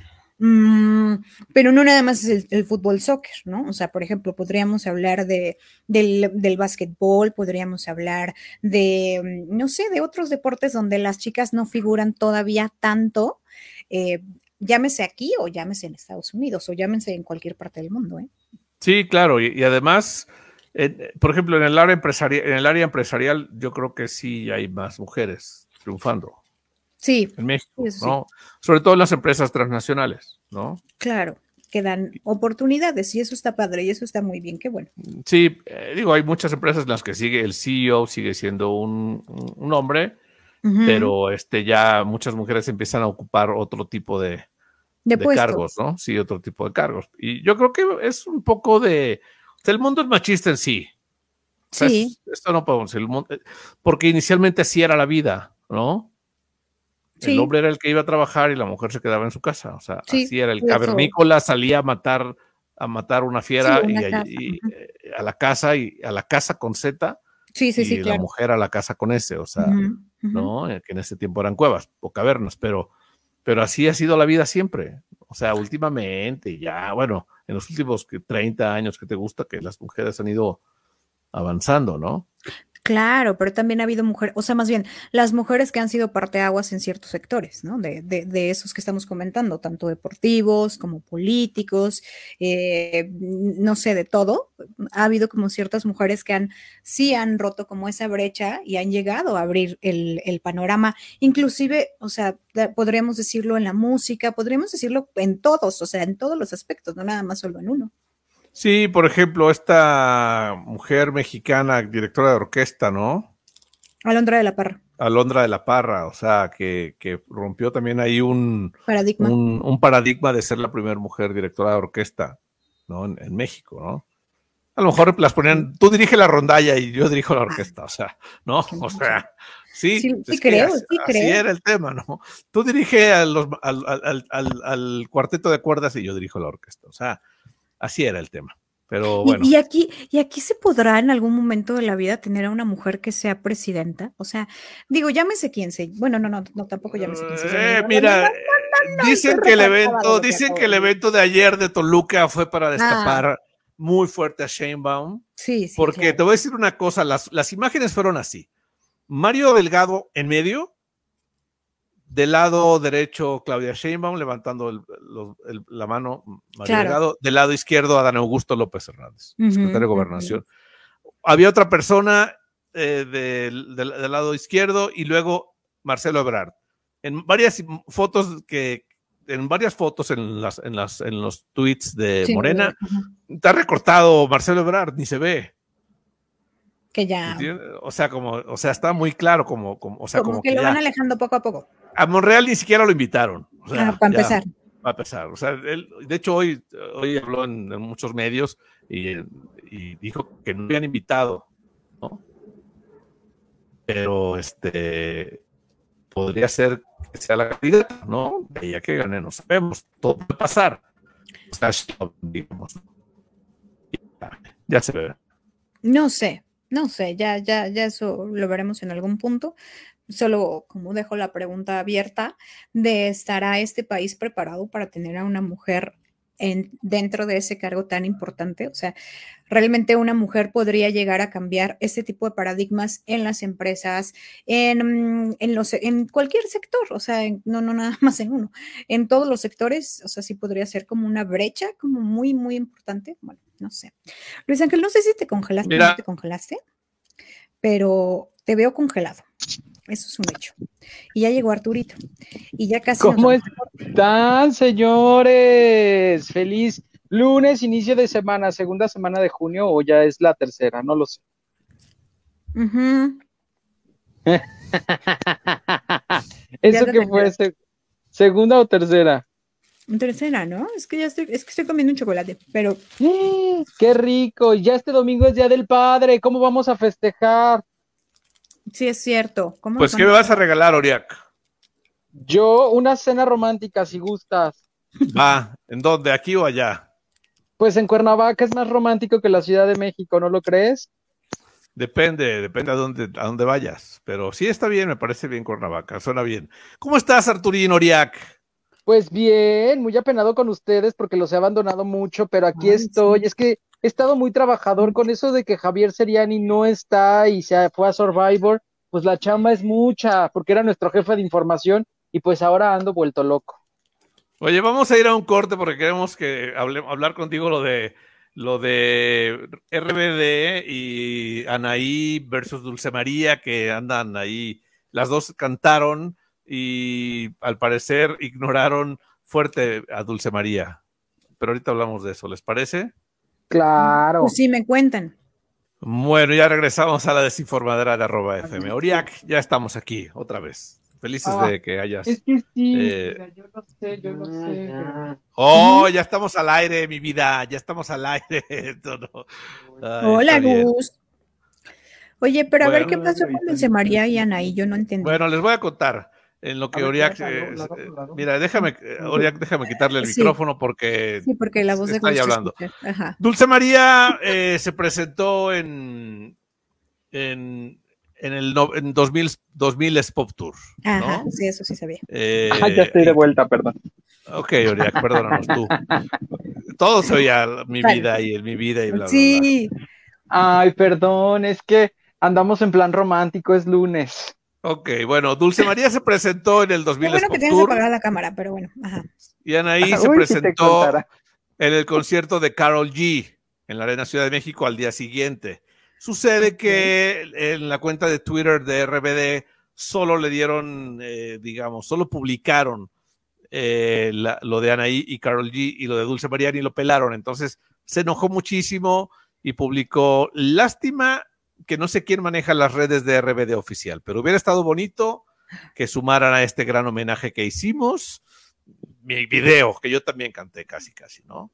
Mm, pero no nada más es el, fútbol soccer, ¿no? O sea, por ejemplo, podríamos hablar de, del, del básquetbol, podríamos hablar de, mm, no sé, de otros deportes donde las chicas no figuran todavía tanto, eh, llámese aquí o llámese en Estados Unidos o llámese en cualquier parte del mundo, ¿eh? Sí, claro, y, además, por ejemplo, en el, área empresarial, en el área empresarial, yo creo que sí hay más mujeres triunfando. Sí. En México, ¿no? Sobre todo en las empresas transnacionales, ¿no? Claro, que dan oportunidades y eso está padre y eso está muy bien, qué bueno. Sí, eh, digo, hay muchas empresas en las que sigue el CEO, sigue siendo un, hombre, pero este ya muchas mujeres empiezan a ocupar otro tipo de, de, cargos, ¿no? Sí, otro tipo de cargos. Y yo creo que es un poco de... el mundo es machista en sí. sí. esto no podemos decir, eh, porque inicialmente así era la vida, ¿no? El hombre era el que iba a trabajar y la mujer se quedaba en su casa. O sea, así era. El cavernícola salía a matar a matar una fiera y, eh, a la casa y a la casa con Z. Sí, sí, y la mujer a la casa con S, o sea, ¿no? Eh, que en ese tiempo eran cuevas o cavernas, pero, pero así ha sido la vida siempre. O sea, últimamente, ya, bueno, en los últimos 30 años que te gusta, que las mujeres han ido avanzando, ¿no? Claro, pero también ha habido mujeres, o sea, más bien, las mujeres que han sido parteaguas en ciertos sectores, ¿no? De, de, esos que estamos comentando, tanto deportivos como políticos, eh, no sé, de todo. Ha habido como ciertas mujeres que han, sí han roto como esa brecha y han llegado a abrir el, el panorama, inclusive, o sea, podríamos decirlo en la música, podríamos decirlo en todos, o sea, en todos los aspectos, no nada más solo en uno. Sí, por ejemplo, esta mujer mexicana, directora de orquesta, ¿no? Alondra de la Parra. Alondra de la Parra, o sea, que, rompió también ahí un paradigma. Un, paradigma de ser la primera mujer directora de orquesta, ¿no? En, México, ¿no? A lo mejor las ponían, tú dirige la rondalla y yo dirijo la orquesta, o sea, ¿no? O sea, sí, sí, creo, sí creo. Así era el tema, ¿no? Tú dirige al, al, cuarteto de cuerdas y yo dirijo la orquesta, o sea, Así era el tema. Pero bueno. Y, aquí, y aquí se podrá en algún momento de la vida tener a una mujer que sea presidenta. O sea, digo, llámese quién se. Bueno, no, no, no tampoco llámese quién se. Eh, mira, dicen que el evento, dicen que el evento de ayer de Toluca fue para ah. destapar muy fuerte a Sheinbaum. Sí, sí. Porque te voy a decir una cosa, las, las imágenes fueron así. Mario Delgado en medio, del lado derecho, Claudia Sheinbaum levantando la mano, Mario Del lado izquierdo, Adán Augusto López Hernández, secretario de Gobernación. Había otra persona eh, del, lado izquierdo y luego Marcelo Ebrard. En varias fotos que, en varias fotos en, las, en, las, en los tweets de Morena, está recortado Marcelo Ebrard, ni se ve que ya. O sea, como, o sea, está muy claro como, como, o sea, como, que, lo van alejando poco a poco. A Monreal ni siquiera lo invitaron. ah, para empezar. Para empezar. O sea, él, de hecho, hoy, hoy habló en, muchos medios y, dijo que no habían invitado, ¿no? Pero este podría ser que sea la candidata, ¿no? Ya que gane, no sabemos. Todo puede pasar. O sea, digamos. Ya, ya se ve. No sé, No sé, ya, ya, ya eso lo veremos en algún punto. Solo como dejo la pregunta abierta de estará este país preparado para tener a una mujer dentro de ese cargo tan importante. O sea, realmente una mujer podría llegar a cambiar este tipo de paradigmas en las empresas, en, en, los, en cualquier sector, o sea, no, no nada (laughs) más en uno, en todos los sectores, o sea, sí podría ser como una brecha, como muy, muy importante. Bueno, no sé. Luis Ángel, no sé si te congelaste no te congelaste, pero te veo congelado. Eso es un hecho. Y ya llegó Arturito. Y ya casi. ¿Cómo están, señores? Feliz lunes, inicio de semana, segunda semana de junio o ya es la tercera, no lo sé. (laughs) ¿Eso que fue? ¿Segunda o tercera? Tercera, ¿no? Es que ya estoy, es que estoy comiendo un chocolate, pero. ¡Qué rico! Ya este domingo es Día del Padre. ¿Cómo vamos a festejar? Sí, es cierto. pues, ¿qué me vas a regalar, Oriak? Yo, una cena romántica, si gustas. Va, ¿en dónde? ¿Aquí o allá? Pues en Cuernavaca es más romántico que la Ciudad de México, ¿no lo crees? Depende, depende a dónde, a dónde vayas. Pero sí está bien, me parece bien Cuernavaca, suena bien. ¿Cómo estás, Arturín Oriak? Pues bien, muy apenado con ustedes porque los he abandonado mucho, pero aquí estoy. Es que he estado muy trabajador con eso de que Javier Seriani no está y se fue a Survivor, pues la chamba es mucha, porque era nuestro jefe de información y pues ahora ando vuelto loco. Oye, vamos a ir a un corte porque queremos que hablar contigo lo de lo de RBD y Anaí versus Dulce María que andan ahí, las dos cantaron y al parecer ignoraron fuerte a Dulce María. Pero ahorita hablamos de eso, ¿les parece? Claro. Pues sí, me cuentan. Bueno, ya regresamos a la desinformadera de arroba FM. Oriac, ya estamos aquí otra vez. Felices ah, de que hayas. Es que sí, eh, yo lo sé, yo lo sé. Oh, ya estamos al aire, mi vida, ya estamos al aire. (laughs) Hola, Gus. Oye, pero a ver qué pasó con Dulce María y Anaí, yo no entiendo. Bueno, les voy a contar en lo que Oriac, eh, eh, mira, déjame, Oriac, déjame quitarle el micrófono porque, sí, porque la voz está ahí hablando. Dulce María eh, se presentó en, en, en el en 2000, 2000 Pop Tour. Ajá, sí, eso sí sabía. ah, ya estoy de vuelta, perdón. Ok, Oriac, perdónanos tú. Todo se oía mi vida y el mi vida y bla, bla, Sí. Ay, perdón, es que andamos en plan romántico, es lunes. Ok, bueno, Dulce María se presentó en el 2000. bueno que tienes que apagar la cámara, pero bueno. Ajá. Y Anaí se presentó en el concierto de Carol G en la Arena Ciudad de México al día siguiente. Sucede que en la cuenta de Twitter de RBD solo le dieron, eh, digamos, solo publicaron eh, lo de Anaí y Carol G y lo de Dulce María y lo pelaron. Entonces se enojó muchísimo y publicó, lástima que no sé quién maneja las redes de RBD oficial, pero hubiera estado bonito que sumaran a este gran homenaje que hicimos mi video, que yo también canté casi, casi, ¿no?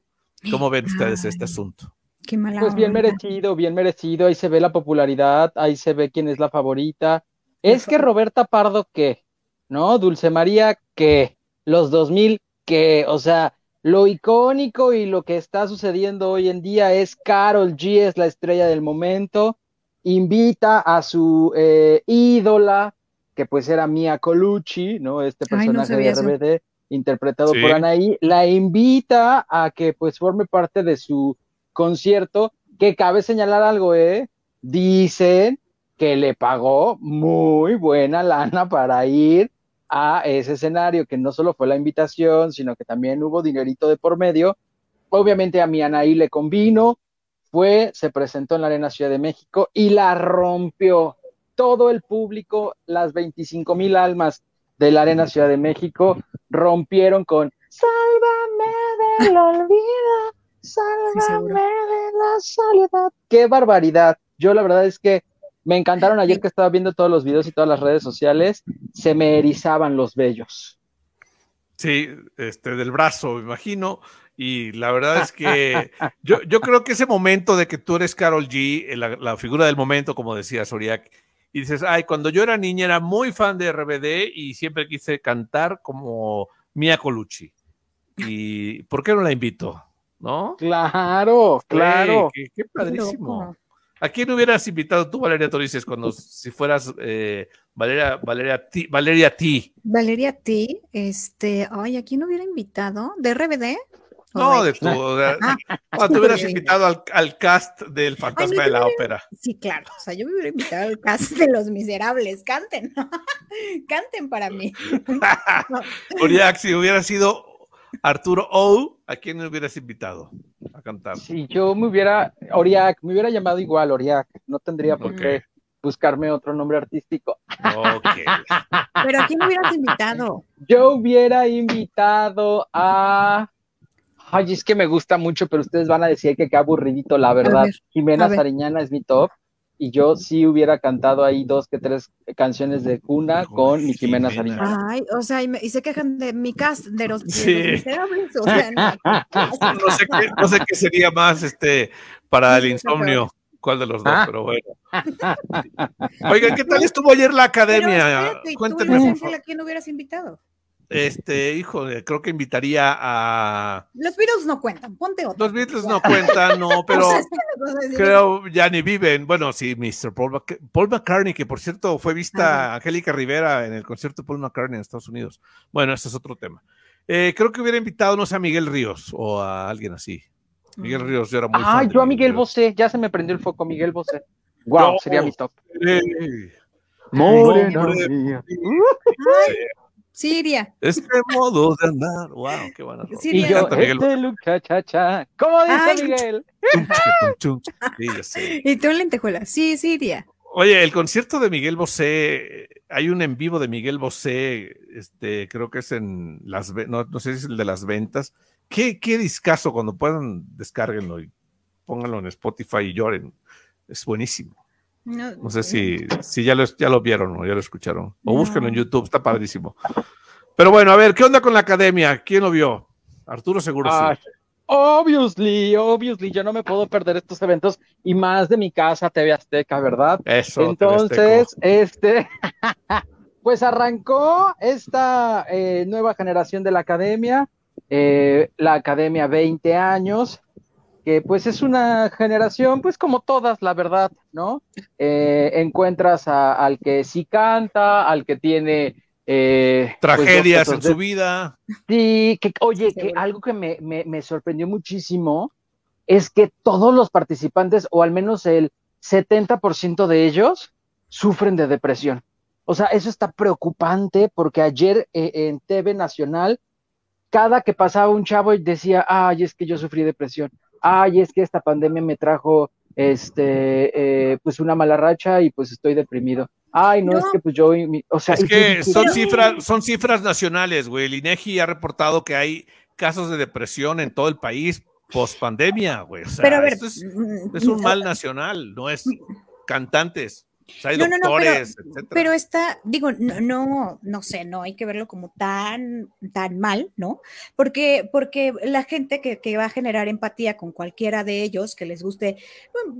¿Cómo ven ustedes este asunto? Qué mala pues bien merecido, bien merecido, ahí se ve la popularidad, ahí se ve quién es la favorita. Es que Roberta Pardo, ¿qué? ¿No? Dulce María, ¿qué? Los 2000, ¿qué? O sea, lo icónico y lo que está sucediendo hoy en día es Carol G, es la estrella del momento invita a su eh, ídola, que pues era Mia Colucci, ¿no? Este personaje de RBD, interpretado por Anaí, la invita a que pues forme parte de su concierto, que cabe señalar algo, ¿eh? Dicen que le pagó muy buena lana para ir a ese escenario, que no solo fue la invitación, sino que también hubo dinerito de por medio. Obviamente a mi Anaí le convino, fue, se presentó en la Arena Ciudad de México y la rompió. Todo el público, las 25 mil almas de la Arena Ciudad de México, rompieron con Sálvame del olvido, sálvame de la soledad. ¡Qué barbaridad! Yo la verdad es que me encantaron ayer que estaba viendo todos los videos y todas las redes sociales, se me erizaban los vellos. Sí, este, del brazo, me imagino. Y la verdad es que (laughs) yo, yo, creo que ese momento de que tú eres Carol G, eh, la, figura del momento, como decía Soriak, y dices, ay, cuando yo era niña era muy fan de RBD y siempre quise cantar como Mia Colucci. ¿Y por qué no la invito? ¿No? Claro, claro. qué, padrísimo. ¿A quién hubieras invitado tú, Valeria Torices, cuando si fueras eh, Valeria, Valeria T? Valeria T. Valeria T, este, ay, ¿a quién hubiera invitado? ¿De RBD? No, de tu. (laughs) Ah, te hubieras invitado al, cast del Fantasma de la Ópera. Sí, claro. O sea, yo me hubiera invitado al cast de Los Miserables. Canten, (laughs) Canten para mí. (laughs) Oriac, si hubiera sido Arturo O, ¿a quién me hubieras invitado a cantar? Si yo me hubiera, Oriac, me hubiera llamado igual Oriac. No tendría por qué buscarme otro nombre artístico. Ok. ¿Pero a quién hubieras invitado? Yo hubiera invitado a Ay, es que me gusta mucho, pero ustedes van a decir que qué aburridito, la verdad. Jimena Sariñana es mi top. Y yo sí hubiera cantado ahí dos que tres canciones de cuna con mi Jimena, Sariñana. Ay, o sea, y, se quejan de mi cast, de los, sí. o sea, no, sé qué, no, sé qué, sería más este para el insomnio. ¿Cuál de los dos? Ah. Pero bueno. (laughs) Oigan, ¿qué tal estuvo ayer la academia? Cuéntenme. ¿A quién hubieras invitado? Este, hijo, creo que invitaría a. Los Beatles no cuentan, ponte otro. Los Beatles no cuentan, no, (laughs) pero creo ya ni viven. Bueno, sí, Mr. Paul, Paul McCartney, que por cierto fue vista Angélica Rivera en el concierto de Paul McCartney en Estados Unidos. Bueno, ese es otro tema. Eh, creo que hubiera invitado, no sé, a Miguel Ríos o a alguien así. Miguel mm. Ríos, yo era muy. Ah, yo a Miguel Bosé, ya se me prendió el foco, Miguel Bosé. Wow, sería mi top. Morena mía. Siria. Este modo de andar. Wow, qué bueno. Y yo, este look, cha, cha, cha. ¿Cómo dice Miguel? sí, Y tú en lentejuela. Sí, Siria. Oye, el concierto de Miguel Bosé, hay un en vivo de Miguel Bosé, este, creo que es en las, no, no sé si es el de las ventas. Qué, qué discazo, cuando puedan, descárguenlo y pónganlo en Spotify y lloren. Es buenísimo. No, sé si, si ya, lo, ya lo vieron o ya lo escucharon. O búsquenlo en YouTube, está padrísimo. Pero bueno, a ver, ¿qué onda con la academia? ¿Quién lo vio? Arturo seguro sí. Obviously, obviously, yo no me puedo perder estos eventos y más de mi casa TV Azteca, ¿verdad? Eso. Entonces, este, (laughs) pues arrancó esta eh, nueva generación de la academia, eh, la academia 20 años, que pues es una generación, pues como todas, la verdad, ¿no? Eh, encuentras al que sí canta, al que tiene... Eh, pues, Tragedias en su vida. Sí, que oye, que algo que me, me, sorprendió muchísimo es que todos los participantes, o al menos el 70% de ellos, sufren de depresión. O sea, eso está preocupante porque ayer eh, en TV Nacional, cada que pasaba un chavo decía, ay, es que yo sufrí depresión ay, es que esta pandemia me trajo este, eh, pues una mala racha y pues estoy deprimido. Ay, no, es que pues yo, o sea, es que son cifras, son cifras nacionales, güey. El INEGI ha reportado que hay casos de depresión en todo el país post pandemia, güey. O sea, Pero esto es, mm, es, un mal nacional, no es cantantes no, no, no, pero, está, digo, no, no, sé, no hay que verlo como tan, tan mal, ¿no? Porque, porque la gente que, va a generar empatía con cualquiera de ellos, que les guste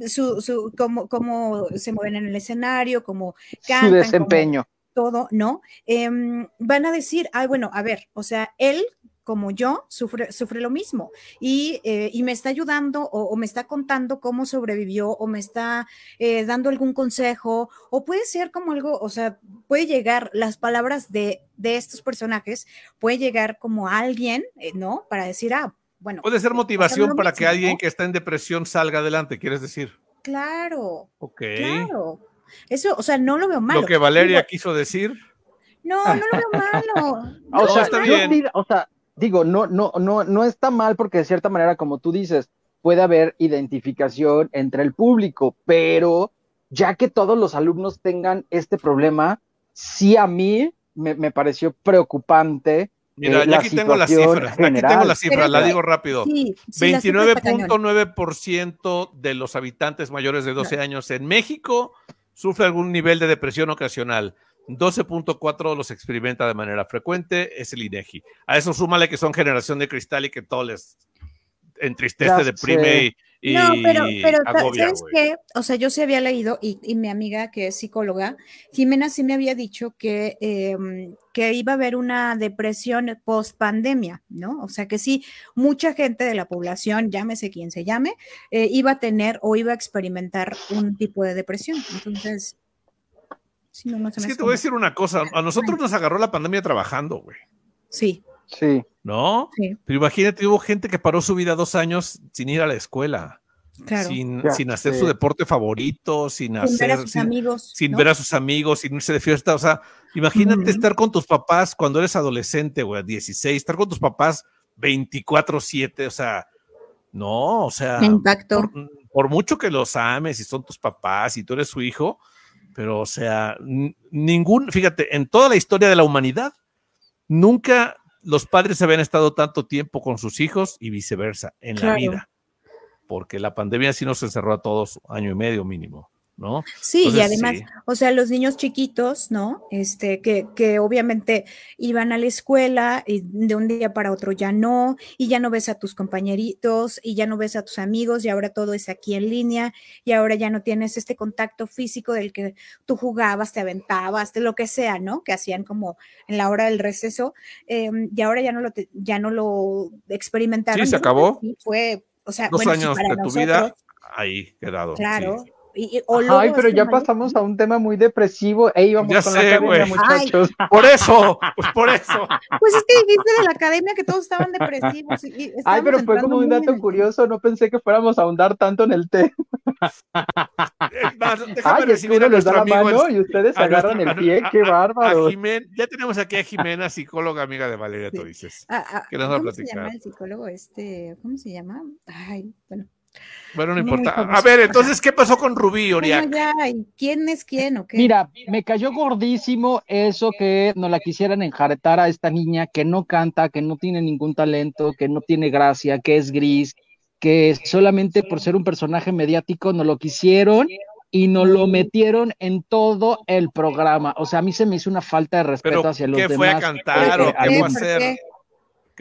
su, su cómo, cómo se mueven en el escenario, cómo cantan, su desempeño. todo, ¿no? Em, van a decir, ay, bueno, a ver, o sea, él como yo, sufre, sufre lo mismo y, eh, y me está ayudando o, me está contando cómo sobrevivió o me está eh, dando algún consejo o puede ser como algo, o sea, puede llegar las palabras de, de estos personajes, puede llegar como alguien, eh, ¿no? Para decir, ah, bueno. Puede ser motivación para que alguien que está en depresión salga adelante, ¿quieres decir? Claro. Ok. Claro. Eso, o sea, no lo veo malo. Lo que Valeria quiso decir. No, no lo veo malo. o sea, está bien. o sea, digo, no, no, no, no está mal porque de cierta manera, como tú dices, puede haber identificación entre el público, pero ya que todos los alumnos tengan este problema, sí a mí me, pareció preocupante. Mira, ya aquí tengo las cifras, aquí tengo las cifras, la digo rápido. 29.9% de los habitantes mayores de 12 años en México sufre algún nivel de depresión ocasional. 12.4 los experimenta de manera frecuente, es el INEGI. A eso súmale que son generación de cristal y que todo les entristece, deprime no, pero, pero ¿sabes qué? O sea, yo sí había leído, y, y, mi amiga que es psicóloga, Jimena sí me había dicho que, em, que iba a haber una depresión post pandemia, ¿no? O sea, que sí, mucha gente de la población, llámese quien se llame, eh, iba a tener o iba a experimentar un tipo de depresión. Entonces, sí, no, no se es que te voy a decir una cosa, a nosotros nos agarró la pandemia trabajando, güey. Sí. Sí. ¿No? Pero imagínate, hubo gente que paró su vida dos años sin ir a la escuela. Sin, sin, hacer su deporte favorito, sin, hacer. Ver a sus amigos, sin ver a sus amigos, sin irse de fiesta. O sea, imagínate estar con tus papás cuando eres adolescente, güey, 16, estar con tus papás 24-7, o sea, no, o sea. Por, por, mucho que los ames y son tus papás y tú eres su hijo, pero, o sea, ningún, fíjate, en toda la historia de la humanidad, nunca los padres habían estado tanto tiempo con sus hijos y viceversa en la vida, porque la pandemia sí nos encerró a todos año y medio mínimo. ¿No? Sí, y además, o sea, los niños chiquitos, ¿no? Este, que, que obviamente iban a la escuela y de un día para otro ya no, y ya no ves a tus compañeritos, y ya no ves a tus amigos, y ahora todo es aquí en línea, y ahora ya no tienes este contacto físico del que tú jugabas, te aventabas, de lo que sea, ¿no? Que hacían como en la hora del receso, em, y ahora ya no lo, ya no lo experimentaron. Sí, se acabó. fue, o sea, dos años de tu vida ahí quedado. Claro. Ay, pero ya pasamos a un tema muy depresivo. Ey, vamos ya con sé, la academia, muchachos. Por eso, pues por eso. Pues es que dijiste de la academia que todos estaban depresivos. (laughs) Ay, pero fue como un dato curioso. No pensé que fuéramos a ahondar tanto en el tema. (laughs) Ay, recibir a les da la mano y ustedes agarran el (laughs) pie. Qué bárbaro. ya tenemos aquí a Jimena, psicóloga amiga de Valeria, tú dices. Ah, ah, que nos va a platicar. ¿Cómo se llama el psicólogo este? ¿Cómo se llama? Ay, bueno. Bueno, no importa. A ver, entonces, ¿qué pasó con Rubí, Oriac? ¿Quién es quién o qué? Mira, me cayó gordísimo eso que no la quisieran enjaretar a esta niña que no canta, que no tiene ningún talento, que no tiene gracia, que es gris, que solamente por ser un personaje mediático no lo quisieron y no lo metieron en todo el programa. O sea, a mí se me hizo una falta de respeto hacia los demás. ¿Qué fue a cantar o qué fue a hacer?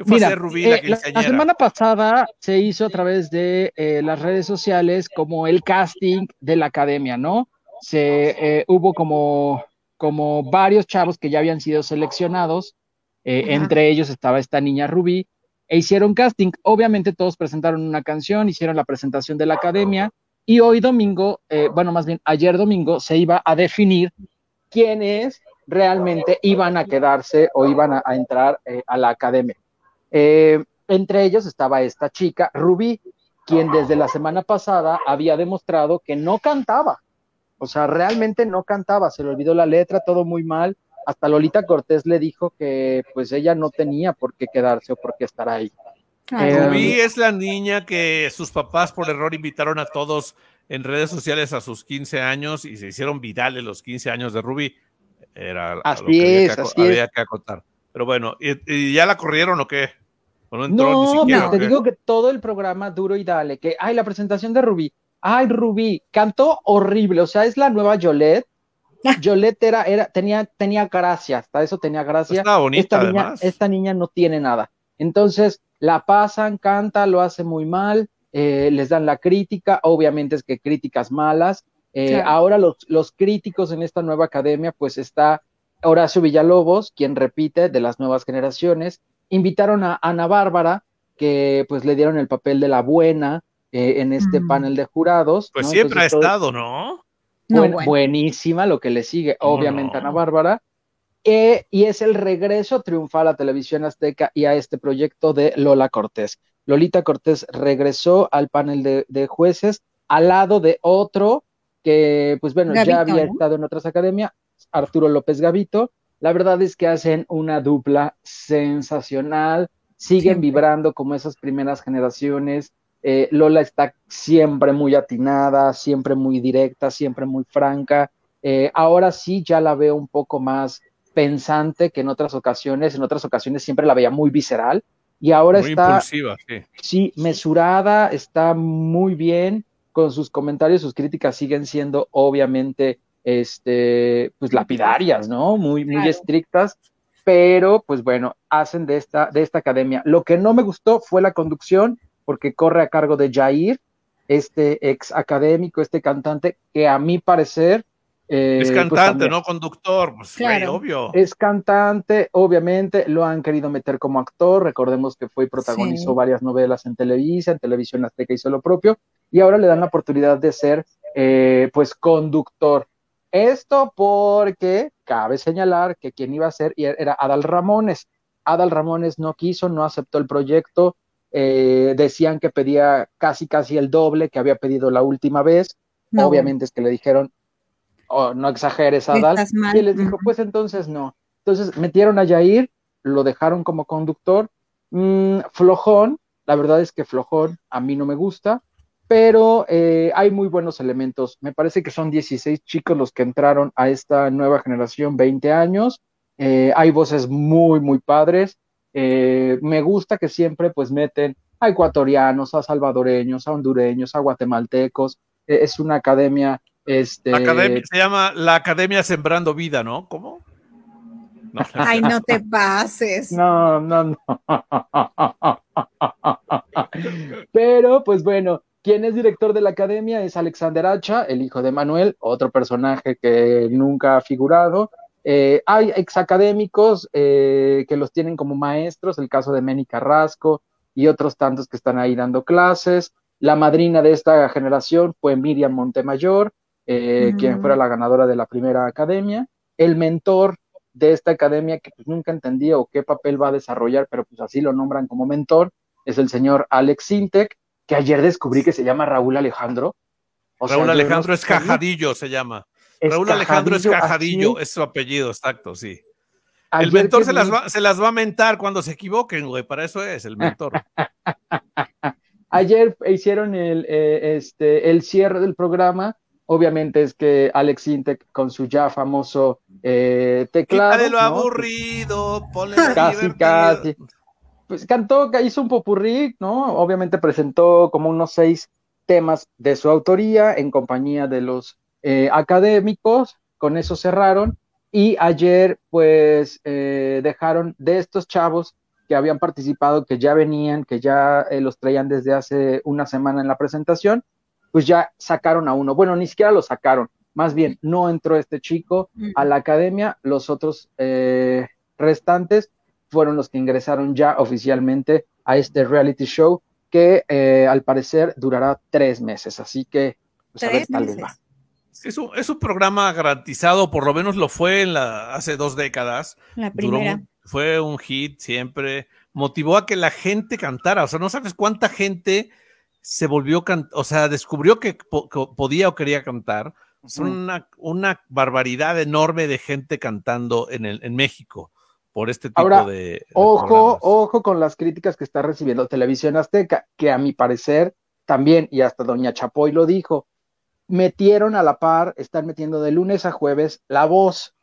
Mira, eh, la, semana pasada se hizo a través de eh, las redes sociales como el casting de la academia, ¿no? Se eh, hubo como, como varios chavos que ya habían sido seleccionados, entre ellos estaba esta niña Rubí, e hicieron casting. Obviamente todos presentaron una canción, hicieron la presentación de la academia, y hoy domingo, bueno, más bien ayer domingo, se iba a definir quiénes realmente iban a quedarse o iban a entrar a la academia. Eh, entre ellos estaba esta chica, Rubí, quien desde la semana pasada había demostrado que no cantaba. O sea, realmente no cantaba, se le olvidó la letra, todo muy mal. Hasta Lolita Cortés le dijo que pues ella no tenía por qué quedarse o por qué estar ahí. Eh, Rubí es la niña que sus papás por error invitaron a todos en redes sociales a sus 15 años y se hicieron virales los 15 años de Rubí. Era así lo que es, había, que, había que acotar. Pero bueno, ¿y, ya la corrieron o qué? no, te digo que todo el programa duro y dale, que, ay, la presentación de Rubí, ay, Rubí, cantó horrible, o sea, es la nueva Yolette. (laughs) Yolette era, era, tenía, tenía gracia, hasta eso tenía gracia. bonita, esta, niña, esta niña no tiene nada. Entonces, la pasan, canta, lo hace muy mal, eh, les dan la crítica, obviamente es que críticas malas. Eh, ahora los, los críticos en esta nueva academia, pues está Horacio Villalobos, quien repite de las nuevas generaciones, invitaron a Ana Bárbara, que pues le dieron el papel de la buena eh, en este panel de jurados. Pues siempre ha estado, ¿no? Buenísima lo que le sigue, obviamente, Ana Bárbara. Eh, y es el regreso triunfal a Televisión Azteca y a este proyecto de Lola Cortés. Lolita Cortés regresó al panel de, jueces al lado de otro que, pues bueno, ya había estado en otras academias, Arturo López Gavito, la verdad es que hacen una dupla sensacional, siguen vibrando como esas primeras generaciones. Eh, Lola está siempre muy atinada, siempre muy directa, siempre muy franca. Eh, ahora sí ya la veo un poco más pensante que en otras ocasiones. En otras ocasiones siempre la veía muy visceral y ahora está impulsiva, sí. sí, mesurada, está muy bien con sus comentarios, sus críticas siguen siendo obviamente este, pues lapidarias, ¿no? Muy, muy estrictas, pero pues bueno, hacen de esta, de esta academia. Lo que no me gustó fue la conducción, porque corre a cargo de Jair, este ex académico, este cantante, que a mi parecer... Eh, es pues, cantante, no conductor, pues obvio. Es cantante, obviamente, lo han querido meter como actor, recordemos que fue y protagonizó varias novelas en Televisa, en Televisión Azteca hizo lo propio, y ahora le dan la oportunidad de ser, eh, pues, conductor. Esto porque cabe señalar que quien iba a ser era Adal Ramones. Adal Ramones no quiso, no aceptó el proyecto, eh, decían que pedía casi casi el doble que había pedido la última vez. Obviamente es que le dijeron, oh, no exageres, Adal. Y les dijo, pues entonces no. Entonces metieron a Jair, lo dejaron como conductor. Mm, flojón, la verdad es que flojón a mí no me gusta, pero eh, hay muy buenos elementos. Me parece que son 16 chicos los que entraron a esta nueva generación, 20 años. Eh, hay voces muy, muy padres. Eh, me gusta que siempre pues meten a ecuatorianos, a salvadoreños, a hondureños, a guatemaltecos. E, es una academia, este... se llama la Academia Sembrando Vida, ¿no? ¿Cómo? (laughs) Ay, no te pases. No, no, no. (laughs) Pero, pues bueno, quien es director de la academia es Alexander Hacha, el hijo de Manuel, otro personaje que nunca ha figurado. Eh, hay exacadémicos eh, que los tienen como maestros, el caso de Meni Carrasco y otros tantos que están ahí dando clases. La madrina de esta generación fue Miriam Montemayor, eh, quien fuera la ganadora de la primera academia. El mentor de esta academia, que pues nunca entendía o qué papel va a desarrollar, pero pues así lo nombran como mentor, es el señor Alex Sintek, que ayer descubrí que se llama Raúl Alejandro. Raúl Alejandro es Cajadillo, se llama. Raúl Alejandro es Cajadillo, es su apellido, exacto, sí. el mentor se las, va, se las va a mentar cuando se equivoquen, güey, para eso es el mentor. (laughs) Ayer hicieron el, eh, este, el cierre del programa. Obviamente es que Alex Intec con su ya famoso eh, teclado. de lo aburrido, Casi, casi. Pues cantó, hizo un popurrí, ¿no? Obviamente presentó como unos seis temas de su autoría en compañía de los eh, académicos, con eso cerraron, y ayer pues eh, dejaron de estos chavos que habían participado, que ya venían, que ya eh, los traían desde hace una semana en la presentación, pues ya sacaron a uno. Bueno, ni siquiera lo sacaron, más bien no entró este chico a la academia, los otros restantes fueron los que ingresaron ya oficialmente a este reality show que al parecer durará tres meses, así que pues, a ver tal vez va. Es un, es un, programa garantizado, por lo menos lo fue en la, hace dos décadas. La primera. fue un hit siempre. Motivó a que la gente cantara. O sea, no sabes cuánta gente se volvió, o sea, descubrió que, podía o quería cantar. Es una, una, barbaridad enorme de gente cantando en, el, en México por este tipo de, Ojo, ojo con las críticas que está recibiendo Televisión Azteca, que a mi parecer también, y hasta Doña Chapoy lo dijo, metieron a la par, están metiendo de lunes a jueves la voz.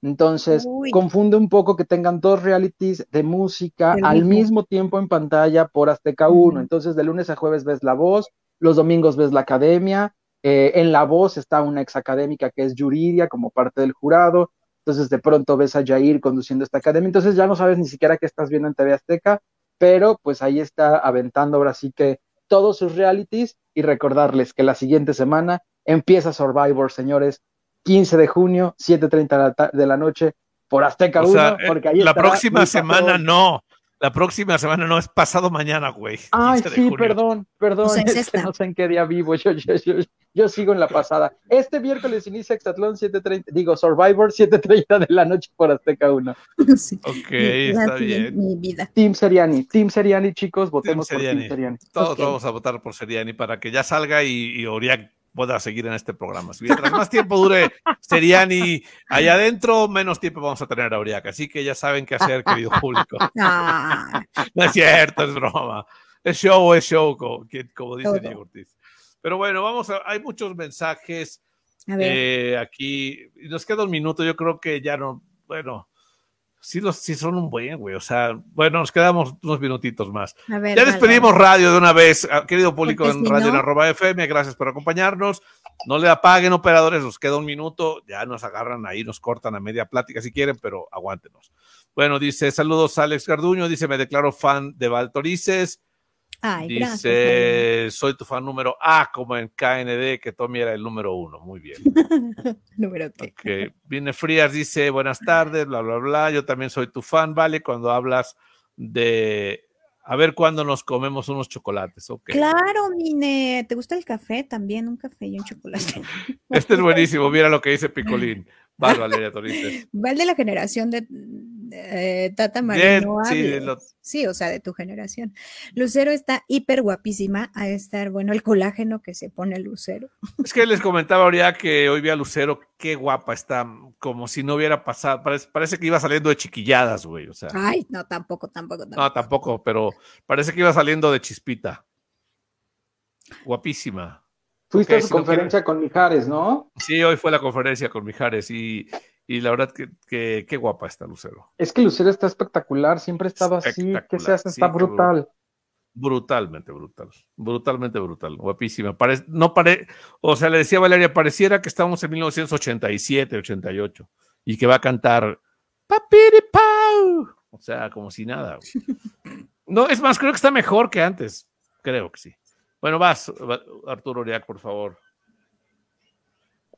Entonces, confunde un poco que tengan dos realities de música al mismo tiempo en pantalla por Azteca 1. Entonces, de lunes a jueves ves la voz, los domingos ves la academia. Eh, en la voz está una ex académica que es Yuridia como parte del jurado. Entonces, de pronto ves a Jair conduciendo esta academia. Entonces, ya no sabes ni siquiera qué estás viendo en TV Azteca, pero pues ahí está aventando ahora sí que todos sus realities y recordarles que la siguiente semana Empieza Survivor, señores. 15 de junio, 7.30 de la noche, por Azteca 1. Eh, porque ahí la próxima semana no. La próxima semana no es pasado mañana, güey. Ay, sí, perdón, perdón. Pues no sé en qué día vivo. Yo, yo, yo, yo, sigo en la pasada. Este miércoles inicia Exatlón 7:30, digo Survivor 7:30 de la noche por Azteca 1. (laughs) Sí. Ok, está bien. Mi vida. Team Seriani, Team Seriani, chicos, votemos por Team Seriani. Todos vamos a votar por Seriani para que ya salga y, y Oriak pueda seguir en este programa. Mientras más tiempo dure Seriani allá adentro, menos tiempo vamos a tener a Uriaca. Así que ya saben qué hacer, querido público. (laughs) No es cierto, es broma. Es show, es show, como, dice Diego Ortiz. Pero bueno, vamos a, hay muchos mensajes eh, aquí. Nos queda un minuto, yo creo que ya no, bueno, sí, los, sí son un buen, güey. O sea, bueno, nos quedamos unos minutitos más. ya despedimos radio de una vez, ah, querido público en Radio en arroba FM. Gracias por acompañarnos. No le apaguen, operadores, nos queda un minuto. Ya nos agarran ahí, nos cortan a media plática si quieren, pero aguántenos. Bueno, dice, saludos Alex Garduño. Dice, me declaro fan de Valtorices. Dice, soy tu fan número A, como en KND, que Tommy era el número uno. Muy bien. (laughs) número T. Viene Frías, dice, buenas tardes, bla, bla, bla. Yo también soy tu fan, ¿vale? Cuando hablas de a ver cuándo nos comemos unos chocolates. Okay. Claro, Mine. ¿Te gusta el café? También un café y un chocolate. Este es buenísimo. Mira lo que dice Picolín. Vale, Valeria Torices. (laughs) Va de la generación de, Tata Marino. Sí, sí, o sea, de tu generación. Lucero está hiper guapísima a estar, bueno, el colágeno que se pone Lucero. Es que les comentaba ahorita que hoy vi a Lucero, qué guapa está, como si no hubiera pasado, parece, que iba saliendo de chiquilladas, güey, o sea. Ay, no, tampoco, tampoco, tampoco. No, tampoco, pero parece que iba saliendo de chispita. Guapísima. Fuiste a su conferencia con Mijares, ¿no? Sí, hoy fue la conferencia con Mijares y, la verdad que, qué guapa está Lucero. Es que Lucero está espectacular, siempre ha estado así, ¿qué se hace? Está brutal. Brutalmente brutal, brutalmente brutal, guapísima. no pare, o sea, le decía Valeria, pareciera que estamos en 1987, 88 y que va a cantar Papiripau, o sea, como si nada. (laughs) No, es más, creo que está mejor que antes, creo que sí. Bueno, vas, Arturo Oriac, por favor.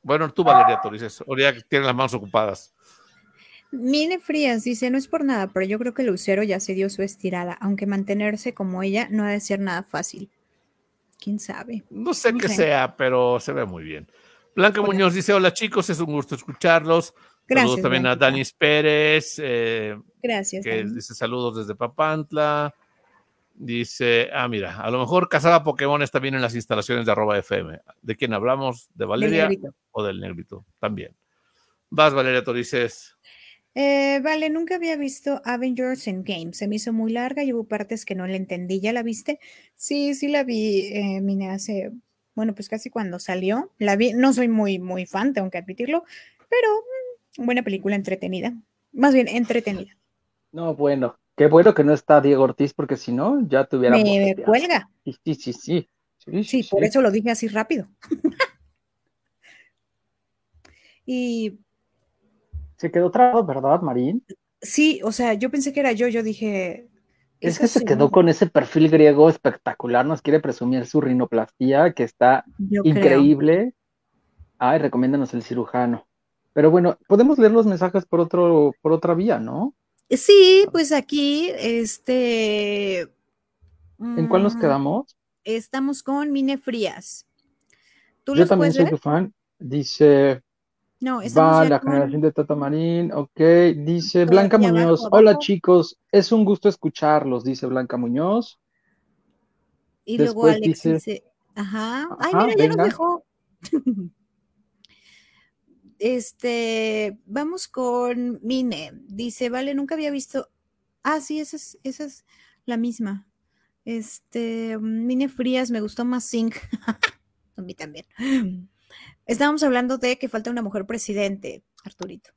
Bueno, tú, Valeria Torices. Oriac tiene las manos ocupadas. Mine Frías dice, no es por nada, pero yo creo que Lucero ya se dio su estirada, aunque mantenerse como ella no ha de ser nada fácil. ¿Quién sabe? No sé qué sea, pero se ve muy bien. Blanca Muñoz dice, hola chicos, es un gusto escucharlos. Gracias. Saludos también a Danis Pérez. Eh, Gracias. Que dice saludos desde Papantla. Dice, ah, mira, a lo mejor Casada Pokémon está bien en las instalaciones de arroba FM. ¿De quién hablamos? ¿De Valeria o del Negrito? También. Vas, Valeria Torices. Eh, vale, nunca había visto Avengers Endgame. Se me hizo muy larga y hubo partes que no le entendí. ¿Ya la viste? Sí, sí la vi, eh, mine, hace, bueno, pues casi cuando salió. La vi, no soy muy, muy fan, tengo que admitirlo, pero mm, buena película entretenida. Más bien, entretenida. No, bueno, Qué bueno que no está Diego Ortiz, porque si no, ya tuviera. Me cuelga. Sí, sí, sí. Sí, sí, sí por eso lo dije así rápido. (laughs) y. Se quedó trabado, ¿verdad, Marín? Sí, o sea, yo pensé que era yo, yo dije. Es que se quedó con ese perfil griego espectacular, nos quiere presumir su rinoplastía, que está increíble. Ay, recomiéndanos el cirujano. Pero bueno, podemos leer los mensajes por otro, por otra vía, ¿no? Sí, pues aquí, este. ¿En cuál nos mm, quedamos? Estamos con Mine Frías. ¿Tú Yo también soy tu fan. Dice. No, Va la generación de Tata Marín, ok. Dice Blanca Muñoz. Hola chicos, es un gusto escucharlos, dice Blanca Muñoz. Y luego Alex dice, ajá. Ay, mira, ya nos dejó. (laughs) Este, vamos con Mine. Dice, vale, nunca había visto. Ah, sí, esa es, esa es la misma. Este, Mine Frías, me gustó más Zinc. (laughs) A mí también. Estábamos hablando de que falta una mujer presidente, Arturito.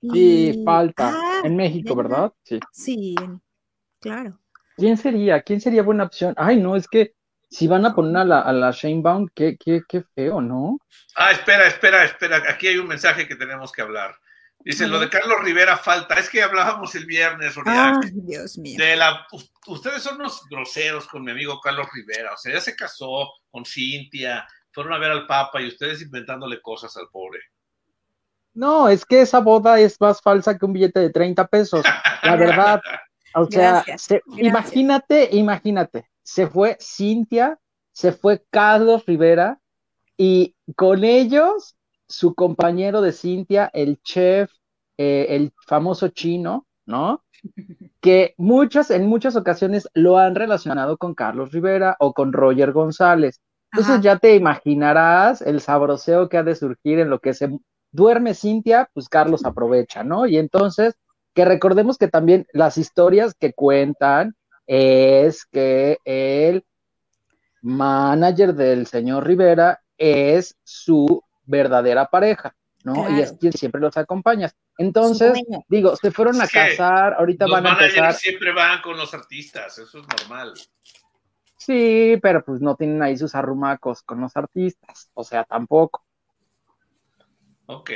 Sí, falta. Ah, en México, ¿verdad? Sí. Sí, claro. ¿Quién sería? ¿Quién sería buena opción? Ay, no, es que si van a poner a la, a la Shane Bound, qué, qué, qué feo, ¿no? Ah, espera, espera, espera. Aquí hay un mensaje que tenemos que hablar. Dice, lo de Carlos Rivera falta. Es que hablábamos el viernes, Ay, Dios mío. De la, ustedes son unos groseros con mi amigo Carlos Rivera. O sea, ya se casó con Cintia, fueron a ver al Papa y ustedes inventándole cosas al pobre. No, es que esa boda es más falsa que un billete de 30 pesos. La verdad. O sea, (laughs) imagínate, imagínate se fue Cintia, se fue Carlos Rivera y con ellos su compañero de Cintia, el chef, eh, el famoso chino, ¿no? (laughs) Que muchas, en muchas ocasiones lo han relacionado con Carlos Rivera o con Roger González. Entonces ya te imaginarás el sabroseo que ha de surgir en lo que se duerme Cintia, pues Carlos aprovecha, ¿no? Y entonces, que recordemos que también las historias que cuentan es que el manager del señor Rivera es su verdadera pareja, ¿no? Y es quien siempre los acompaña. Entonces, digo, se fueron a casar, ahorita van a empezar. siempre van con los artistas, eso es normal. Sí, pero pues no tienen ahí sus arrumacos con los artistas, o sea, tampoco. Ok.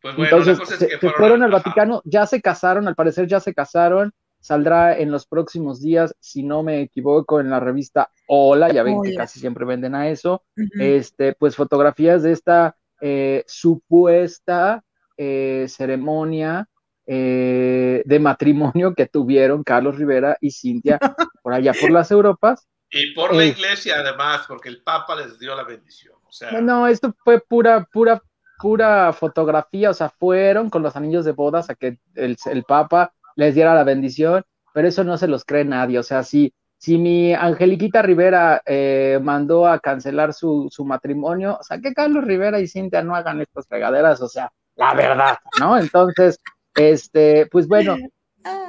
Pues bueno, Entonces, se, fueron, al Vaticano, ya se casaron, al parecer ya se casaron, saldrá en los próximos días, si no me equivoco, en la revista Hola, ya ven que casi siempre venden a eso, este, pues fotografías de esta eh, supuesta eh, ceremonia eh, de matrimonio que tuvieron Carlos Rivera y Cintia (laughs) por allá por las Europas. Y por la iglesia además, porque el Papa les dio la bendición. O sea... No, esto fue pura, pura, pura fotografía, o sea, fueron con los anillos de bodas a que el, el Papa les diera la bendición, pero eso no se los cree nadie, o sea, si, si mi Angeliquita Rivera eh, mandó a cancelar su, su, matrimonio, o sea, que Carlos Rivera y Cintia no hagan estas fregaderas, o sea, la verdad, ¿no? Entonces, este, pues bueno,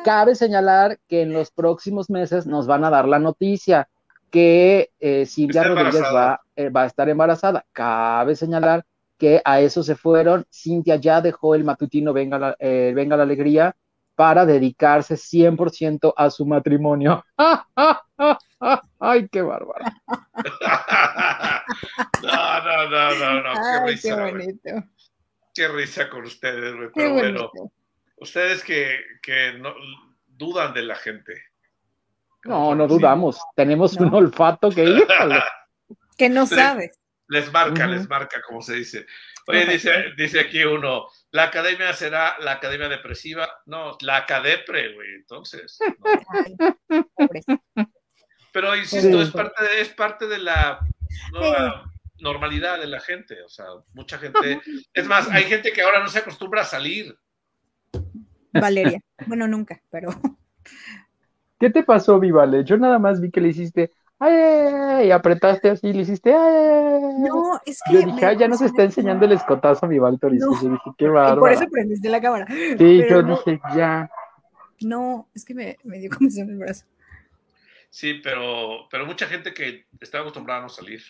cabe señalar que en los próximos meses nos van a dar la noticia que eh, Cintia Rodríguez va, eh, va a estar embarazada. Cabe señalar que a eso se fueron. Cintia ya dejó el matutino Venga la, eh, Venga la Alegría para dedicarse 100% a su matrimonio. (laughs) ¡Ay, qué bárbaro! (laughs) no, no, no, no, no, qué risa. Qué bonito. Qué risa con ustedes, güey. Pero bueno, ustedes que, que no, dudan de la gente. No, no dudamos. Tenemos un olfato que, (laughs) que no sabes. Les marca, les marca, como se dice. Oye, (laughs) dice, dice aquí uno, la academia será la academia depresiva. No, la acadepre, güey, entonces. Pero insisto, es parte de, es parte de la normalidad de la gente. O sea, mucha gente. Es más, hay gente que ahora no se acostumbra a salir. Valeria. Bueno, nunca, pero. ¿Qué te pasó, Vivale? Yo nada más vi que le hiciste ¡ay! Y apretaste así, le hiciste ¡ay! No, es que. Yo dije, ya nos está enseñando el escotazo a mi Valtoris. No. Yo dije, qué (laughs) bárbaro. Por eso prendiste la cámara. Sí, yo dije, ya. No, es que me, me dio comezón el brazo. Sí, pero, pero mucha gente que está acostumbrada a no salir.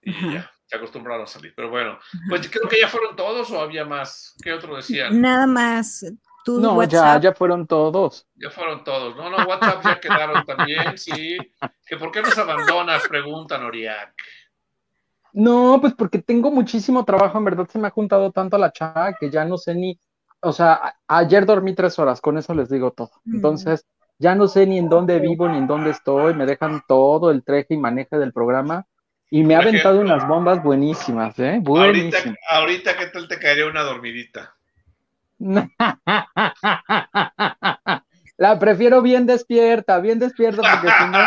Y ya, se acostumbraron a salir. Pero bueno, pues creo que ya fueron todos o había más. ¿Qué otro decían? Nada más no, ya, ya fueron todos. Ya fueron todos. No, no, WhatsApp ya quedaron (laughs) también, sí. ¿Que ¿Por qué nos abandonas? Preguntan Oriac. No, pues porque tengo muchísimo trabajo, en verdad se me ha juntado tanto a la chava que ya no sé ni, o sea, ayer dormí tres horas, con eso les digo todo. Mm. Entonces, ya no sé ni en dónde vivo ni en dónde estoy, me dejan todo el treje y maneje del programa y me ha aventado unas bombas buenísimas, ¿eh? Buenísimas. Ahorita, ahorita, ¿qué tal te caería una dormidita? La prefiero bien despierta, bien despierta, porque si no,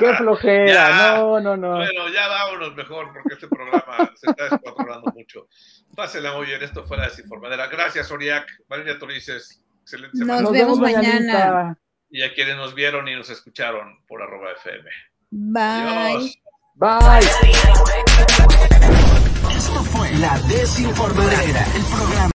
qué (laughs) flojera. no, no, no. Bueno, ya vámonos mejor, porque este programa se está descontrolando mucho. Pásenla muy bien, esto fue la desinformadera. Gracias, Oriac. Valeria Torices, excelente semana. Nos, vemos mañana. Y a quienes nos vieron y nos escucharon por arroba FM. Bye. Bye. Esto fue la desinformadera, el programa.